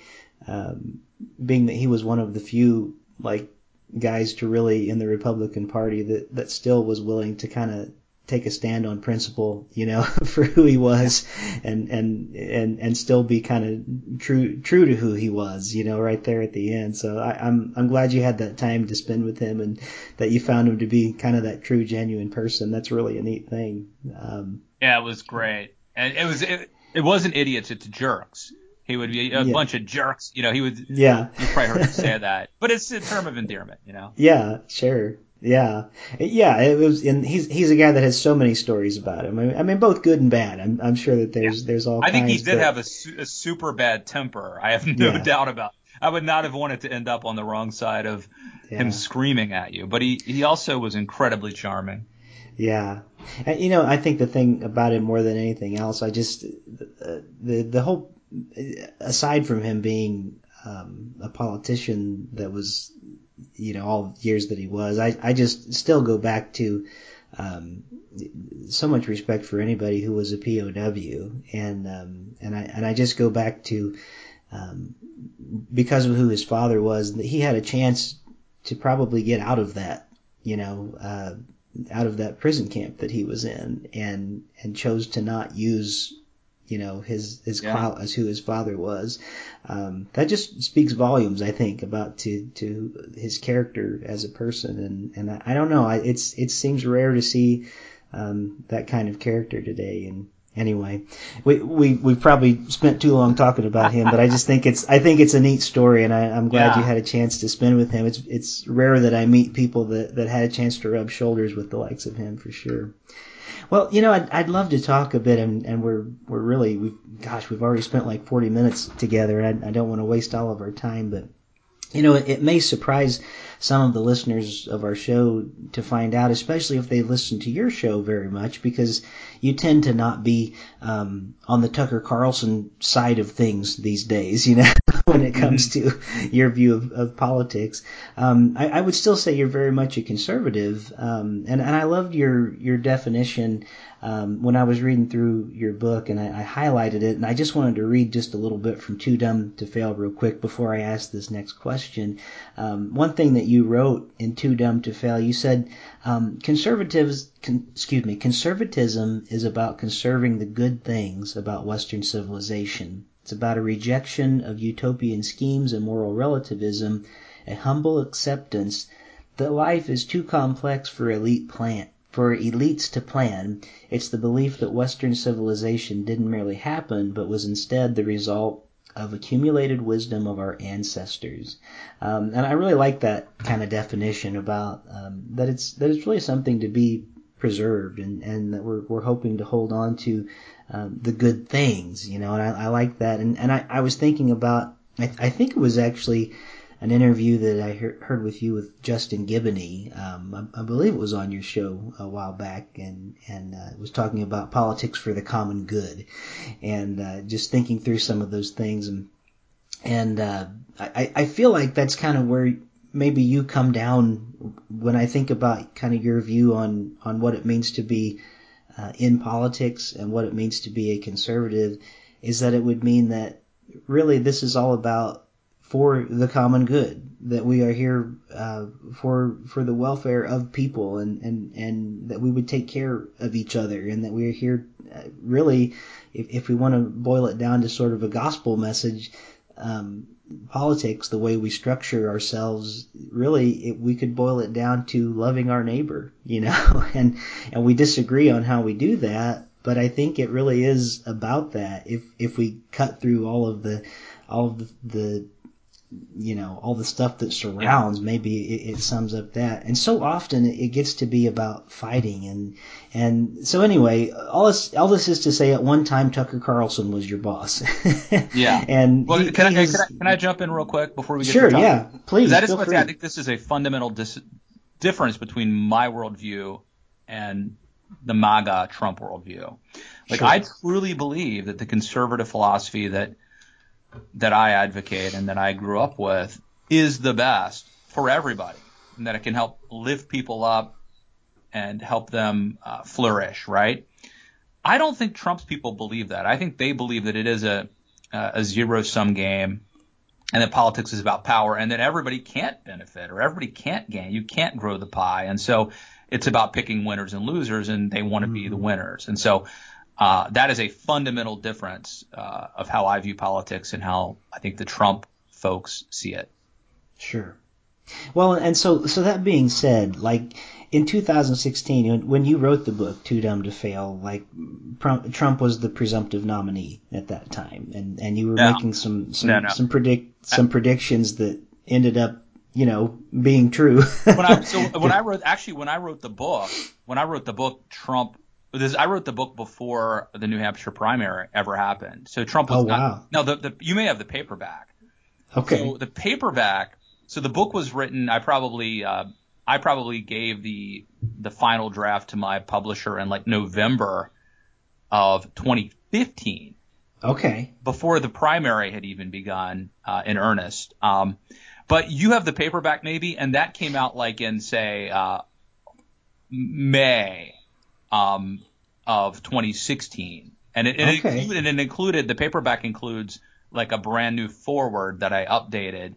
A: um, being that he was one of the few like guys to really in the Republican Party that that still was willing to kind of take a stand on principle, you know, [laughs] for who he was, and and and and still be kind of true true to who he was, you know, right there at the end. So I, I'm I'm glad you had that time to spend with him and that you found him to be kind of that true genuine person. That's really a neat thing. Um,
B: Yeah, it was great, and it was it, it wasn't idiots, it's jerks. He would be a
A: Yeah.
B: bunch of jerks, you know. He would.
A: yeah.
B: You probably heard him say [laughs] that, but it's a term of endearment, you know.
A: Yeah, sure. Yeah, yeah. It was, and he's he's a guy that has so many stories about him. I mean, I mean both good and bad. I'm I'm sure that there's there's all.
B: I think he did
A: but-
B: have a, su- a super bad temper. I have no
A: Yeah.
B: doubt about. It. I would not have wanted to end up on the wrong side of
A: yeah.
B: him screaming at you, but he he also was incredibly charming.
A: Yeah, and, you know, I think the thing about him more than anything else, I just uh, the the whole aside from him being um, a politician that was, you know, all years that he was, I I just still go back to. Um, so much respect for anybody who was a POW, and um, and I and I just go back to um, because of who his father was, he had a chance to probably get out of that, you know, uh, out of that prison camp that he was in, and and chose to not use, you know his his yeah. clout as who his father was. Um, that just speaks volumes, I think, about to to his character as a person. And and I, I don't know, I, it's it seems rare to see um, that kind of character today. And anyway, we we we probably spent too long talking about him, but I just think it's I think it's a neat story, and I, am glad yeah. you had a chance to spend with him. It's it's rare that I meet people that that had a chance to rub shoulders with the likes of him for sure. Well, you know, I'd, I'd love to talk a bit, and, and we're we're really, we've, gosh, we've already spent like 40 minutes together. I, I don't want to waste all of our time, but you know, it, it may surprise some of the listeners of our show to find out, especially if they listen to your show very much, because you tend to not be um, on the Tucker Carlson side of things these days, you know, when it comes mm-hmm. to your view of, of politics. Um, I, I, would still say you're very much a conservative, um, and, and I loved your your definition um, when I was reading through your book, and I, I, highlighted it, and I just wanted to read just a little bit from Too Dumb to Fail real quick before I ask this next question. Um, one thing that you wrote in Too Dumb to Fail, you said um, conservatives, con- excuse me, conservatism is about conserving the good things about Western civilization. It's about a rejection of utopian schemes and moral relativism, a humble acceptance that life is too complex for elite plan for elites to plan. It's the belief that Western civilization didn't merely happen, but was instead the result of accumulated wisdom of our ancestors. Um, and I really like that kind of definition about um, that it's that it's really something to be preserved and, and that we're, we're hoping to hold on to um, the good things, you know, and I, I like that. And, and I, I was thinking about, I, I think it was actually an interview that I heard with you with Justin Giboney. Um, I, I, believe it was on your show a while back, and and uh, was talking about politics for the common good, and uh, just thinking through some of those things, and and uh, I I feel like that's kind of where maybe you come down when I think about kind of your view on on what it means to be uh, in politics and what it means to be a conservative, is that it would mean that really this is all about for the common good that we are here uh, for for the welfare of people and, and and that we would take care of each other and that we are here uh, really if, if we want to boil it down to sort of a gospel message um, politics the way we structure ourselves really it, we could boil it down to loving our neighbor [laughs] you know? And and we disagree on how we do that but I think it really is about that. If if we cut through all of the all of the, the you know all the stuff that surrounds maybe it, it, sums up that. And so often it gets to be about fighting. And and so anyway all this all this is to say at one time tucker carlson was your boss. [laughs]
B: Yeah.
A: And
B: well, he, can, I, can, I, can, I, jump in real quick before we get
A: sure
B: to
A: yeah. Please
B: that is
A: what
B: i think this is a fundamental dis- difference between my worldview and the maga trump worldview. Like sure. i truly believe that the conservative philosophy that that I advocate and that I grew up with is the best for everybody, and that it can help lift people up and help them uh, flourish, right? I don't think Trump's people believe that. I think they believe that it is a a zero sum game and that politics is about power and that everybody can't benefit or everybody can't gain. You can't grow the pie. And so it's about picking winners and losers and they want to be the mm-hmm. winners. And so uh, that is a fundamental difference uh, of how I view politics and how I think the Trump folks see it.
A: Sure. Well, and so so that being said, like in 2016, when you wrote the book Too Dumb to Fail, like Trump was the presumptive nominee at that time, and and you were no. making some some no, no. some predict some predictions that ended up you know being true.
B: when I so [laughs] when I wrote actually when I wrote the book when I wrote the book Trump this, I wrote the book before the New Hampshire primary ever happened. So Trump was
A: oh, not, wow.
B: no, the, the, you may have the paperback.
A: Okay.
B: So the paperback, so the book was written, I probably, uh, I probably gave the, the final draft to my publisher in like November of 2015.
A: Okay.
B: Before the primary had even begun, uh, in earnest. Um, but you have the paperback maybe, and that came out like in say, uh, May um, of 2016, and it, it, okay. included, it included the paperback includes like a brand new forward that I updated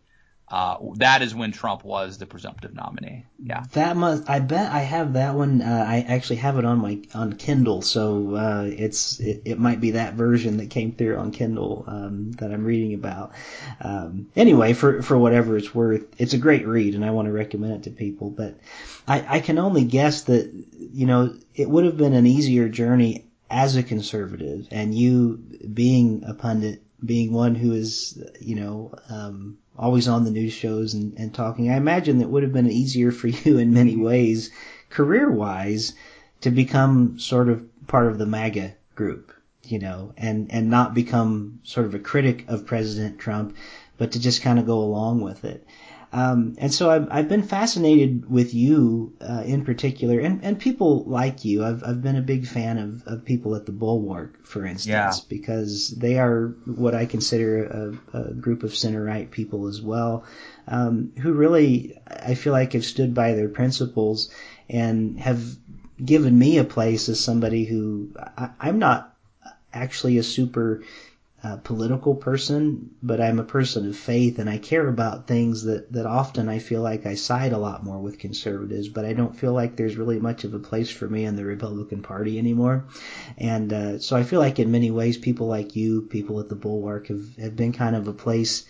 B: uh, that is when Trump was the presumptive nominee. Yeah.
A: That must. I bet I have that one. Uh, I actually have it on my on Kindle, so uh, it's it, it might be that version that came through on Kindle um, that I'm reading about. Um, anyway, for for whatever it's worth, it's a great read, and I want to recommend it to people. But I, I can only guess that you know it would have been an easier journey as a conservative, and you being a pundit, being one who is you know. Um, always on the news shows and, and talking. I imagine it would have been easier for [laughs] you in many mm-hmm. ways, career wise, to become sort of part of the MAGA group, you know, and, and not become sort of a critic of President Trump, but to just kind of go along with it. Um, and so I've, I've been fascinated with you uh, in particular, and, and people like you. I've, I've been a big fan of, of people at the Bulwark, for instance,
B: yeah.
A: because they are what I consider a, a group of center right people as well, um, who really I feel like have stood by their principles and have given me a place as somebody who I, I'm not actually a super uh, political person, but I'm a person of faith and I care about things that, that often I feel like I side a lot more with conservatives, but I don't feel like there's really much of a place for me in the Republican Party anymore. And uh, so I feel like in many ways people like you, people at the Bulwark have, have been kind of a place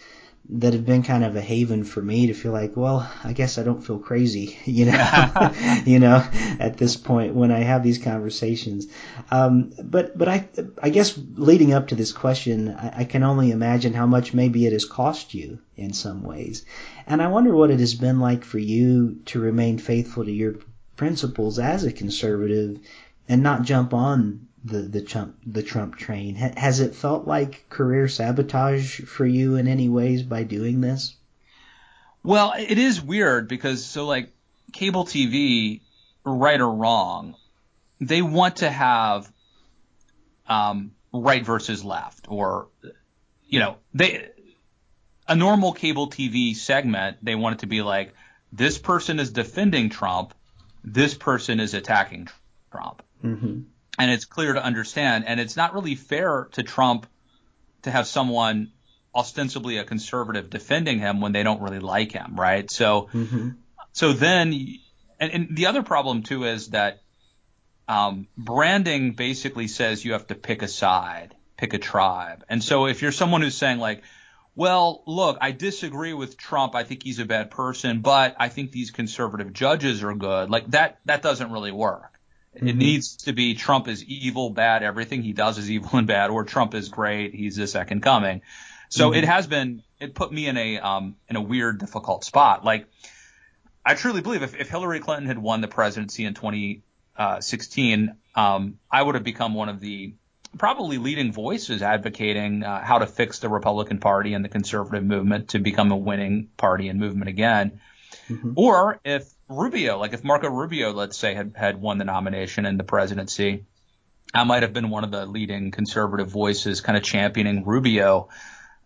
A: that have been kind of a haven for me to feel like, well, I guess I don't feel crazy, [laughs] you know, [laughs] you know, at this point when I have these conversations. Um, but, but I, I guess leading up to this question, I, I can only imagine how much maybe it has cost you in some ways. And I wonder what it has been like for you to remain faithful to your principles as a conservative and not jump on the the Trump the Trump train. has it felt like career sabotage for you in any ways by doing this?
B: Well, it is weird because so like cable TV, right or wrong, they want to have um, right versus left, or you know, they a normal cable TV segment they want it to be like this person is defending Trump, this person is attacking Trump.
A: Mm-hmm
B: and it's clear to understand. And it's not really fair to Trump to have someone ostensibly a conservative defending him when they don't really like him, right? So,
A: mm-hmm.
B: so then, and, and, the other problem too is that um, branding basically says you have to pick a side, pick a tribe. And so if you're someone who's saying like, well, look, I disagree with Trump. I think he's a bad person, but I think these conservative judges are good. Like that, that doesn't really work. Mm-hmm. It needs to be Trump is evil, bad, everything he does is evil and bad, or Trump is great, he's the second coming. So mm-hmm. it has been, it put me in a, um, in a weird, difficult spot. Like, I truly believe if, if Hillary Clinton had won the presidency in 2016, um, I would have become one of the probably leading voices advocating uh, how to fix the Republican Party and the conservative movement to become a winning party and movement again. Mm-hmm. Or if Rubio, like if Marco Rubio, let's say, had, had won the nomination and the presidency, I might have been one of the leading conservative voices kind of championing Rubio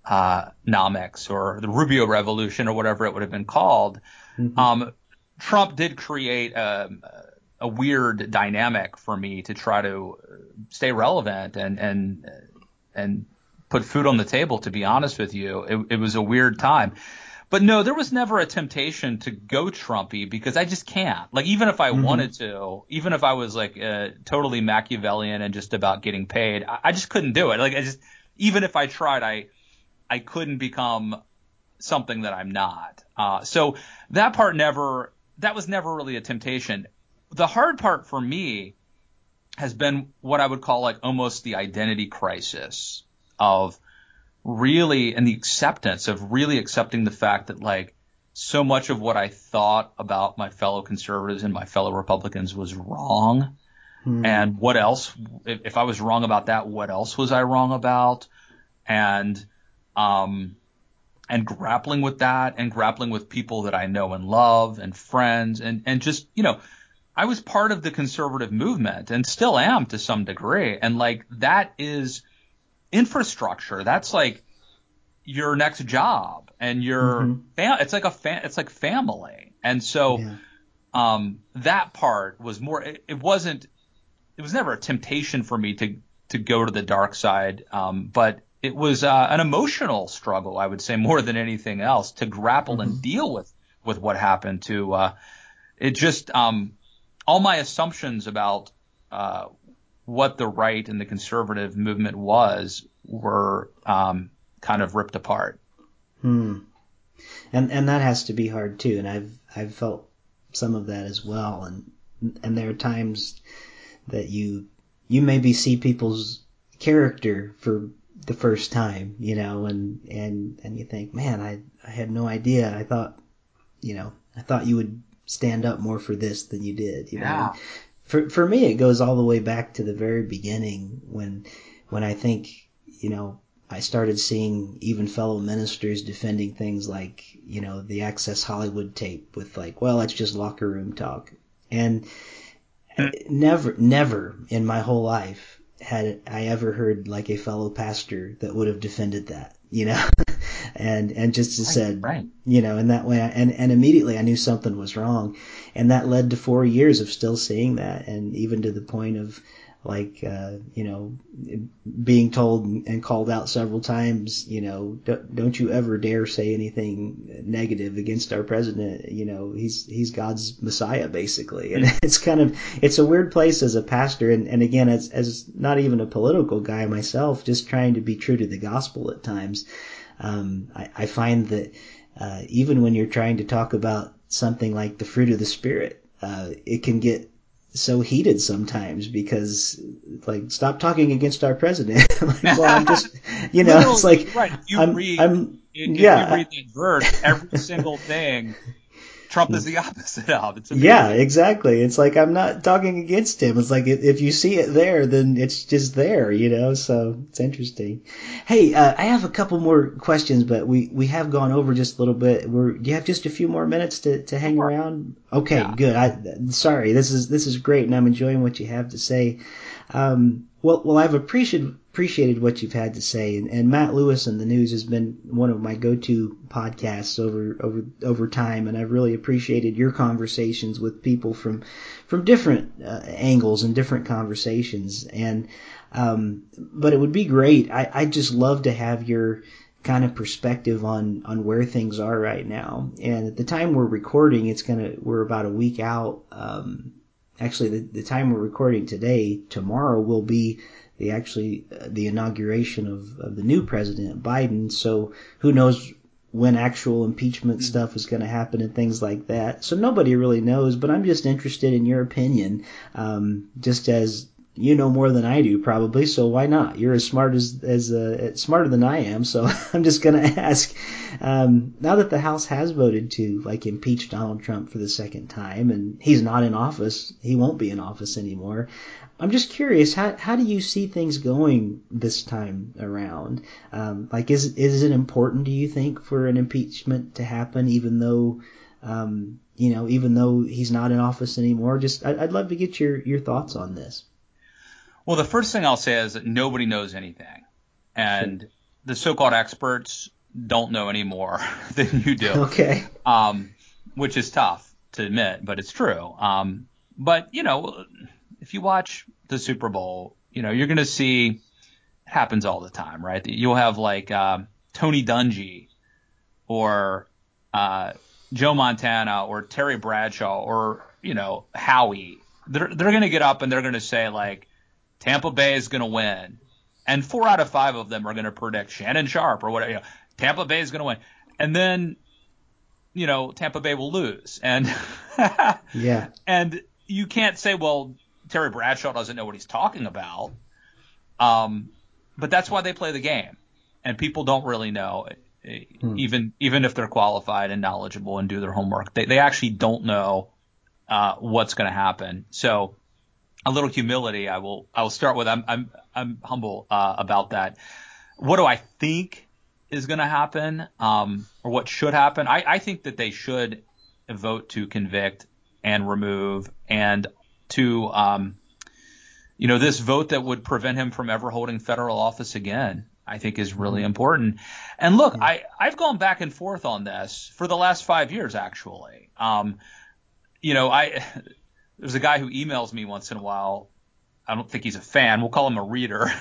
B: uh, nomics or the Rubio Revolution or whatever it would have been called. Mm-hmm. Um, Trump did create a, a, weird dynamic for me to try to stay relevant and and and put food on the table. To be honest with you, it, it was a weird time. But no, there was never a temptation to go Trumpy because I just can't. Like even if I mm-hmm. wanted to, even if I was like uh, totally Machiavellian and just about getting paid, I, I just couldn't do it. Like I just even if I tried, I I couldn't become something that I'm not. Uh, so that part never that was never really a temptation. The hard part for me has been what I would call like almost the identity crisis of really and the acceptance of really accepting the fact that like so much of what I thought about my fellow conservatives and my fellow Republicans was wrong. Hmm. And what else, if, if, I was wrong about that, what else was I wrong about? And, um, and grappling with that and grappling with people that I know and love and friends and, and just, you know, I was part of the conservative movement and still am to some degree. And like that is, infrastructure. That's like your next job and your mm-hmm. fam- it's like a fa- it's like family. And so yeah. um that part was more it, it, wasn't it was never a temptation for me to to go to the dark side um but it was uh, an emotional struggle, I would say, more than anything else, to grapple mm-hmm. and deal with with what happened. To uh, it just um, all my assumptions about uh, what the right and the conservative movement was were um, kind of ripped apart.
A: Hmm. And and that has to be hard too. And I've I've felt some of that as well. And and there are times that you you maybe see people's character for the first time, you know, and and and you think, man, I I had no idea. I thought, you know, I thought you would stand up more for this than you did. You
B: yeah.
A: know, for for me, it goes all the way back to the very beginning when when I think, you know, I started seeing even fellow ministers defending things like, you know, the Access Hollywood tape with like, well, that's just locker room talk. And never, never in my whole life had I ever heard like a fellow pastor that would have defended that, you know, [laughs] and, and just right, said,
B: right.
A: you know, in that way, I, and, and immediately I knew something was wrong. And that led to four years of still seeing that. And even to the point of, like uh, you know being told and called out several times you know don't you ever dare say anything negative against our president. You know he's he's God's messiah basically. And it's kind of it's a weird place as a pastor. And, and again as as not even a political guy myself just trying to be true to the gospel at times um, I, I find that uh, even when you're trying to talk about something like the fruit of the spirit uh, it can get so heated sometimes because like stop talking against our president. [laughs] like, well, I'm just you know, [laughs] it's like
B: right. you
A: I'm,
B: read,
A: I'm,
B: if
A: yeah.
B: you read that verse, every [laughs] single thing Trump is the opposite of. It's
A: yeah, exactly. It's like I'm not talking against him. It's like if you see it there, then it's just there, you know. So it's interesting. Hey, uh, I have a couple more questions, but we we have gone over just a little bit. We're do you have just a few more minutes to to hang sure. around? Okay, yeah. good. I sorry. This is this is great, and I'm enjoying what you have to say. Um, well, well, I've appreciated appreciated what you've had to say, and, and Matt Lewis and the News has been one of my go-to podcasts over over over time, and I've really appreciated your conversations with people from from different uh, angles and different conversations, and um, but it would be great. I I just love to have your kind of perspective on on where things are right now. And at the time we're recording, it's gonna we're about a week out. Um, actually the, the time we're recording today, tomorrow will be the actually uh, the inauguration of, of the new president Biden. So who knows when actual impeachment mm-hmm. stuff is going to happen and things like that. So nobody really knows, but I'm just interested in your opinion, um, just as you know more than I do probably, so why not? You're as smart as as uh, smarter than I am, so [laughs] I'm just gonna [laughs] ask. Um, now that the House has voted to like impeach Donald Trump for the second time, and he's not in office, he won't be in office anymore. I'm just curious, how how do you see things going this time around? Um, like, is is it important, do you think, for an impeachment to happen, even though, um, you know, even though he's not in office anymore? Just, I'd, I'd love to get your your thoughts on this.
B: Well, the first thing I'll say is that nobody knows anything, and sure. the so-called experts don't know any more [laughs] than you do.
A: Okay.
B: Um, which is tough to admit, but it's true. Um, but you know, if you watch the Super Bowl, you know you're going to see it happens all the time, right? You'll have like uh, Tony Dungy or uh, Joe Montana or Terry Bradshaw or you know Howie. They're they're going to get up and they're going to say like Tampa Bay is going to win. And four out of five of them are going to predict Shannon Sharpe or whatever. You know, Tampa Bay is going to win. And then, you know, Tampa Bay will lose. And [laughs]
A: yeah.
B: And you can't say, well, Terry Bradshaw doesn't know what he's talking about. Um, but that's why they play the game. And people don't really know, hmm. even even if they're qualified and knowledgeable and do their homework. They they actually don't know uh, what's going to happen. So a little humility. I will I will start with I'm I'm I'm humble uh, about that. What do I think is going to happen, um, or what should happen? I, I think that they should vote to convict and remove and to um, you know this vote that would prevent him from ever holding federal office again. I think is really mm-hmm. important. And look, I, I've gone back and forth on this for the last five years, actually. Um, you know, I, [laughs] there's a guy who emails me once in a while. I don't think he's a fan. We'll call him a reader.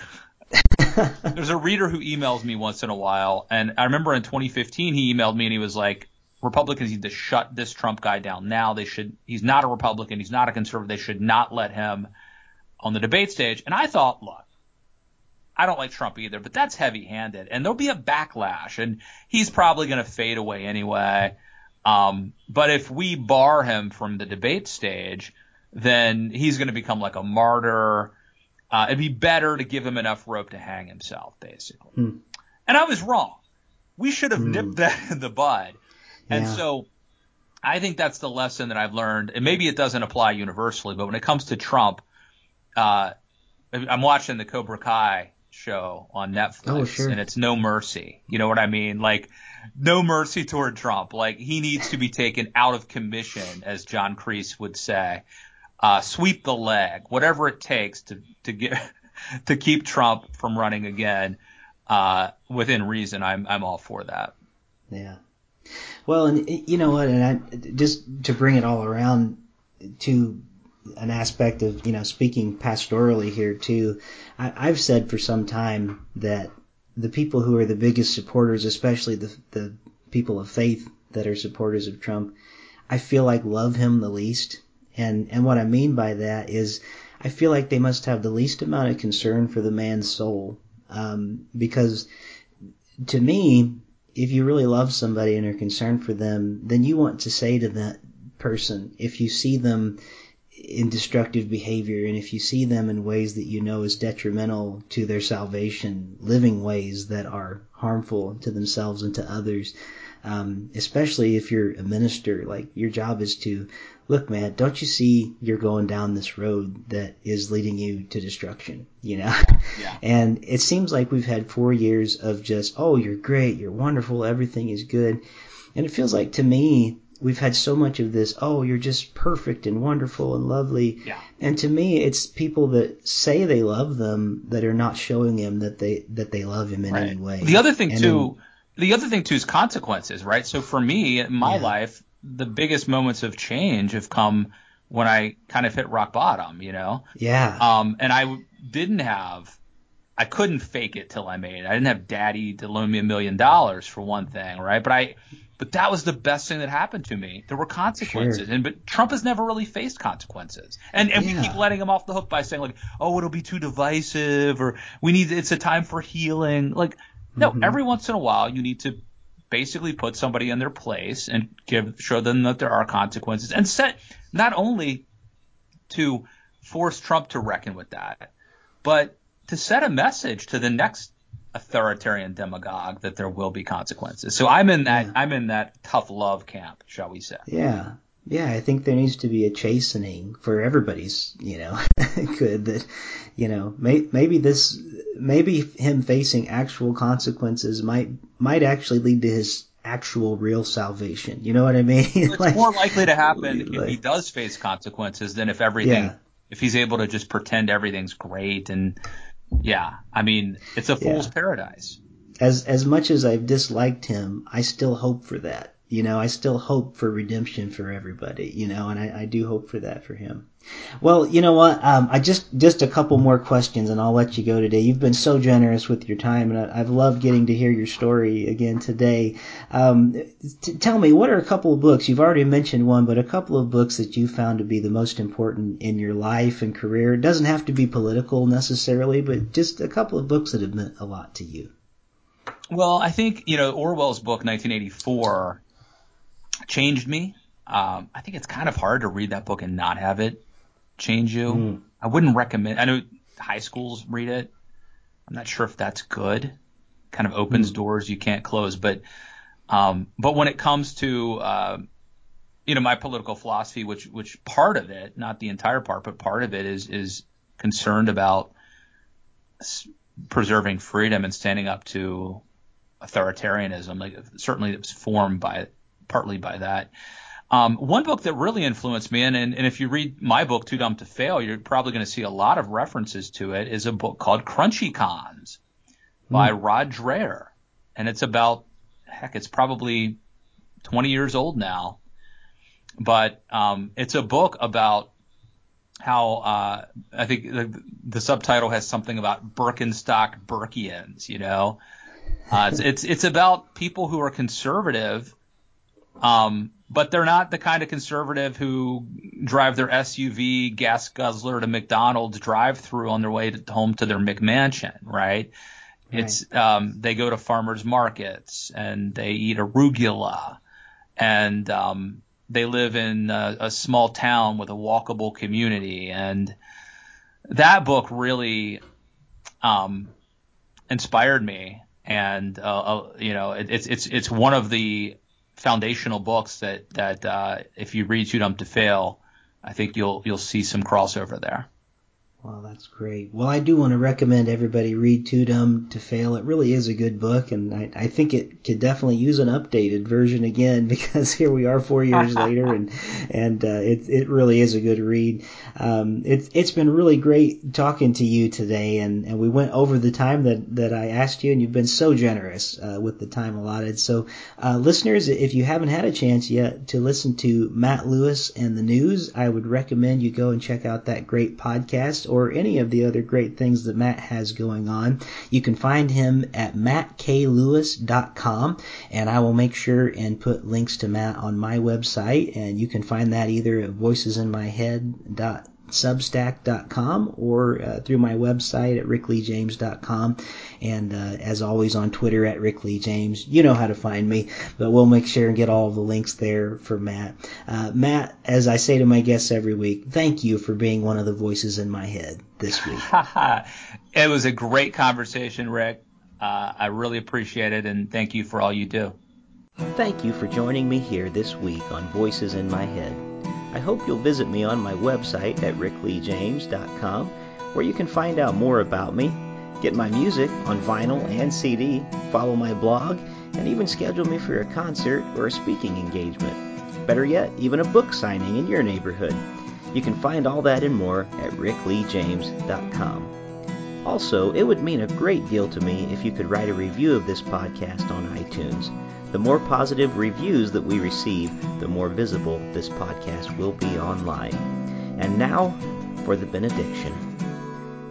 B: [laughs] there's a reader who emails me once in a while, and I remember in 2015 he emailed me and he was like, Republicans need to shut this Trump guy down now. They should. He's not a Republican. He's not a conservative. They should not let him on the debate stage. And I thought, look, I don't like Trump either, but that's heavy-handed, and there'll be a backlash, and he's probably going to fade away anyway. Um, but if we bar him from the debate stage, then he's going to become like a martyr. Uh, it'd be better to give him enough rope to hang himself, basically. Hmm. And I was wrong. We should have hmm. nipped that [laughs] in the bud. And yeah. so I think that's the lesson that I've learned. And maybe it doesn't apply universally, but when it comes to Trump, uh, I'm watching the Cobra Kai show on Netflix, oh, sure. and it's no mercy. You know what I mean? Like no mercy toward Trump. Like he needs to be taken out of commission, as John Kreese would say. Uh, sweep the leg, whatever it takes to to get [laughs] to keep Trump from running again. Uh, within reason, I'm I'm all for that.
A: Yeah. Well, and you know what, and I, just to bring it all around to an aspect of you know speaking pastorally here too. I, I've said for some time that the people who are the biggest supporters, especially the the people of faith that are supporters of Trump, I feel like love him the least. And and what I mean by that is I feel like they must have the least amount of concern for the man's soul. Um, because to me, if you really love somebody and are concerned for them, then you want to say to that person, if you see them in destructive behavior and if you see them in ways that you know is detrimental to their salvation, living ways that are harmful to themselves and to others, um, especially if you're a minister, like your job is to look, man, don't you see you're going down this road that is leading you to destruction, you know? Yeah. [laughs] and it seems like we've had four years of just, oh, you're great, you're wonderful, everything is good. And it feels like to me, we've had so much of this, oh, you're just perfect and wonderful and lovely.
B: Yeah.
A: And to me, it's people that say they love them that are not showing him that they that they love him in right. any way.
B: The other thing and too, in, the other thing too is consequences, right? So for me, in my yeah. life, the biggest moments of change have come when I kind of hit rock bottom, you know?
A: Yeah.
B: Um, and I didn't have, I couldn't fake it till I made it. I didn't have daddy to loan me a million dollars for one thing, right? But I, but that was the best thing that happened to me. There were consequences, sure. and but Trump has never really faced consequences, and and yeah. we keep letting him off the hook by saying like, oh, it'll be too divisive, or we need it's a time for healing. Like, no, mm-hmm. every once in a while you need to basically put somebody in their place and give show them that there are consequences, and set not only to force Trump to reckon with that, but to set a message to the next authoritarian demagogue that there will be consequences. So I'm in that yeah. I'm in that tough love camp, shall we say?
A: Yeah. Yeah, I think there needs to be a chastening for everybody's, you know, [laughs] good that, you know, may, maybe this, maybe him facing actual consequences might, might actually lead to his actual real salvation. You know what I mean? [laughs]
B: It's like, more likely to happen like, if he does face consequences than if everything, yeah. if he's able to just pretend everything's great and yeah, I mean, it's a fool's yeah. paradise.
A: As as much as I've disliked him, I still hope for that. You know, I still hope for redemption for everybody. You know, and I, I do hope for that for him. Well, you know what? Um, I just just a couple more questions, and I'll let you go today. You've been so generous with your time, and I, have loved getting to hear your story again today. Um, t- tell me, what are a couple of books? You've already mentioned one, but a couple of books that you found to be the most important in your life and career. It doesn't have to be political necessarily, but just a couple of books that have meant a lot to you.
B: Well, I think you know Orwell's book 1984 changed me. Um, I think it's kind of hard to read that book and not have it change you. Mm. I wouldn't recommend. I know high schools read it. I'm not sure if that's good. Kind of opens mm. doors you can't close. But um, but when it comes to uh, you know my political philosophy, which which part of it, not the entire part, but part of it is is concerned about preserving freedom and standing up to authoritarianism. Like certainly it was formed by partly by that. Um, one book that really influenced me, and, and, and if you read my book, Too Dumb to Fail, you're probably going to see a lot of references to it, is a book called Crunchy Cons by mm. Rod Dreher. And it's about, heck, it's probably 20 years old now. But um, it's a book about how uh, I think the, the, subtitle has something about Birkenstock Burkeans. You know, uh, it's, it's it's about people who are conservative, um, but they're not the kind of conservative who drive their SUV gas guzzler to McDonald's drive-through on their way to, home to their McMansion, right? Right. It's um, they go to farmers markets and they eat arugula, and um, they live in a, a small town with a walkable community. And that book really um, inspired me. And uh, uh, you know, it, it's it's it's one of the foundational books that that uh, if you read Too Dumb to Fail, I think you'll you'll see some crossover there.
A: Well, that's great. Well, I do want to recommend everybody read Too Dumb to Fail. It really is a good book, and I, I think it could definitely use an updated version again [laughs] because here we are four years [laughs] later, and and uh, it it really is a good read. Um, it's it's been really great talking to you today, and, and we went over the time that that I asked you, and you've been so generous uh, with the time allotted. So, uh, listeners, if you haven't had a chance yet to listen to Matt Lewis and the news, I would recommend you go and check out that great podcast or any of the other great things that Matt has going on, you can find him at mattkLewis.com, and I will make sure and put links to Matt on my website, and you can find that either at voicesinmyhead.com substack.com or uh, through my website at rickleejames.com And uh, as always on Twitter at rickleejames. You know how to find me, but we'll make sure and get all the links there for Matt. Uh, Matt, as I say to my guests every week, thank you for being one of the voices in my head this week. [laughs]
B: it was a great conversation, Rick. Uh, I really appreciate it, and thank you for all you do.
A: Thank you for joining me here this week on Voices in My Head. I hope you'll visit me on my website at rickleejames.com where you can find out more about me, get my music on vinyl and CD, follow my blog, and even schedule me for a concert or a speaking engagement. Better yet, even a book signing in your neighborhood. You can find all that and more at rickleejames.com. Also, it would mean a great deal to me if you could write a review of this podcast on iTunes. The more positive reviews that we receive, the more visible this podcast will be online. And now for the benediction.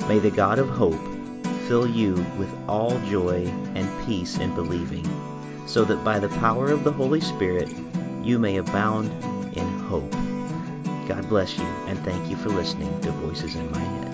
A: May the God of hope fill you with all joy and peace in believing, so that by the power of the Holy Spirit you may abound in hope. God bless you, and thank you for listening to Voices in My Head.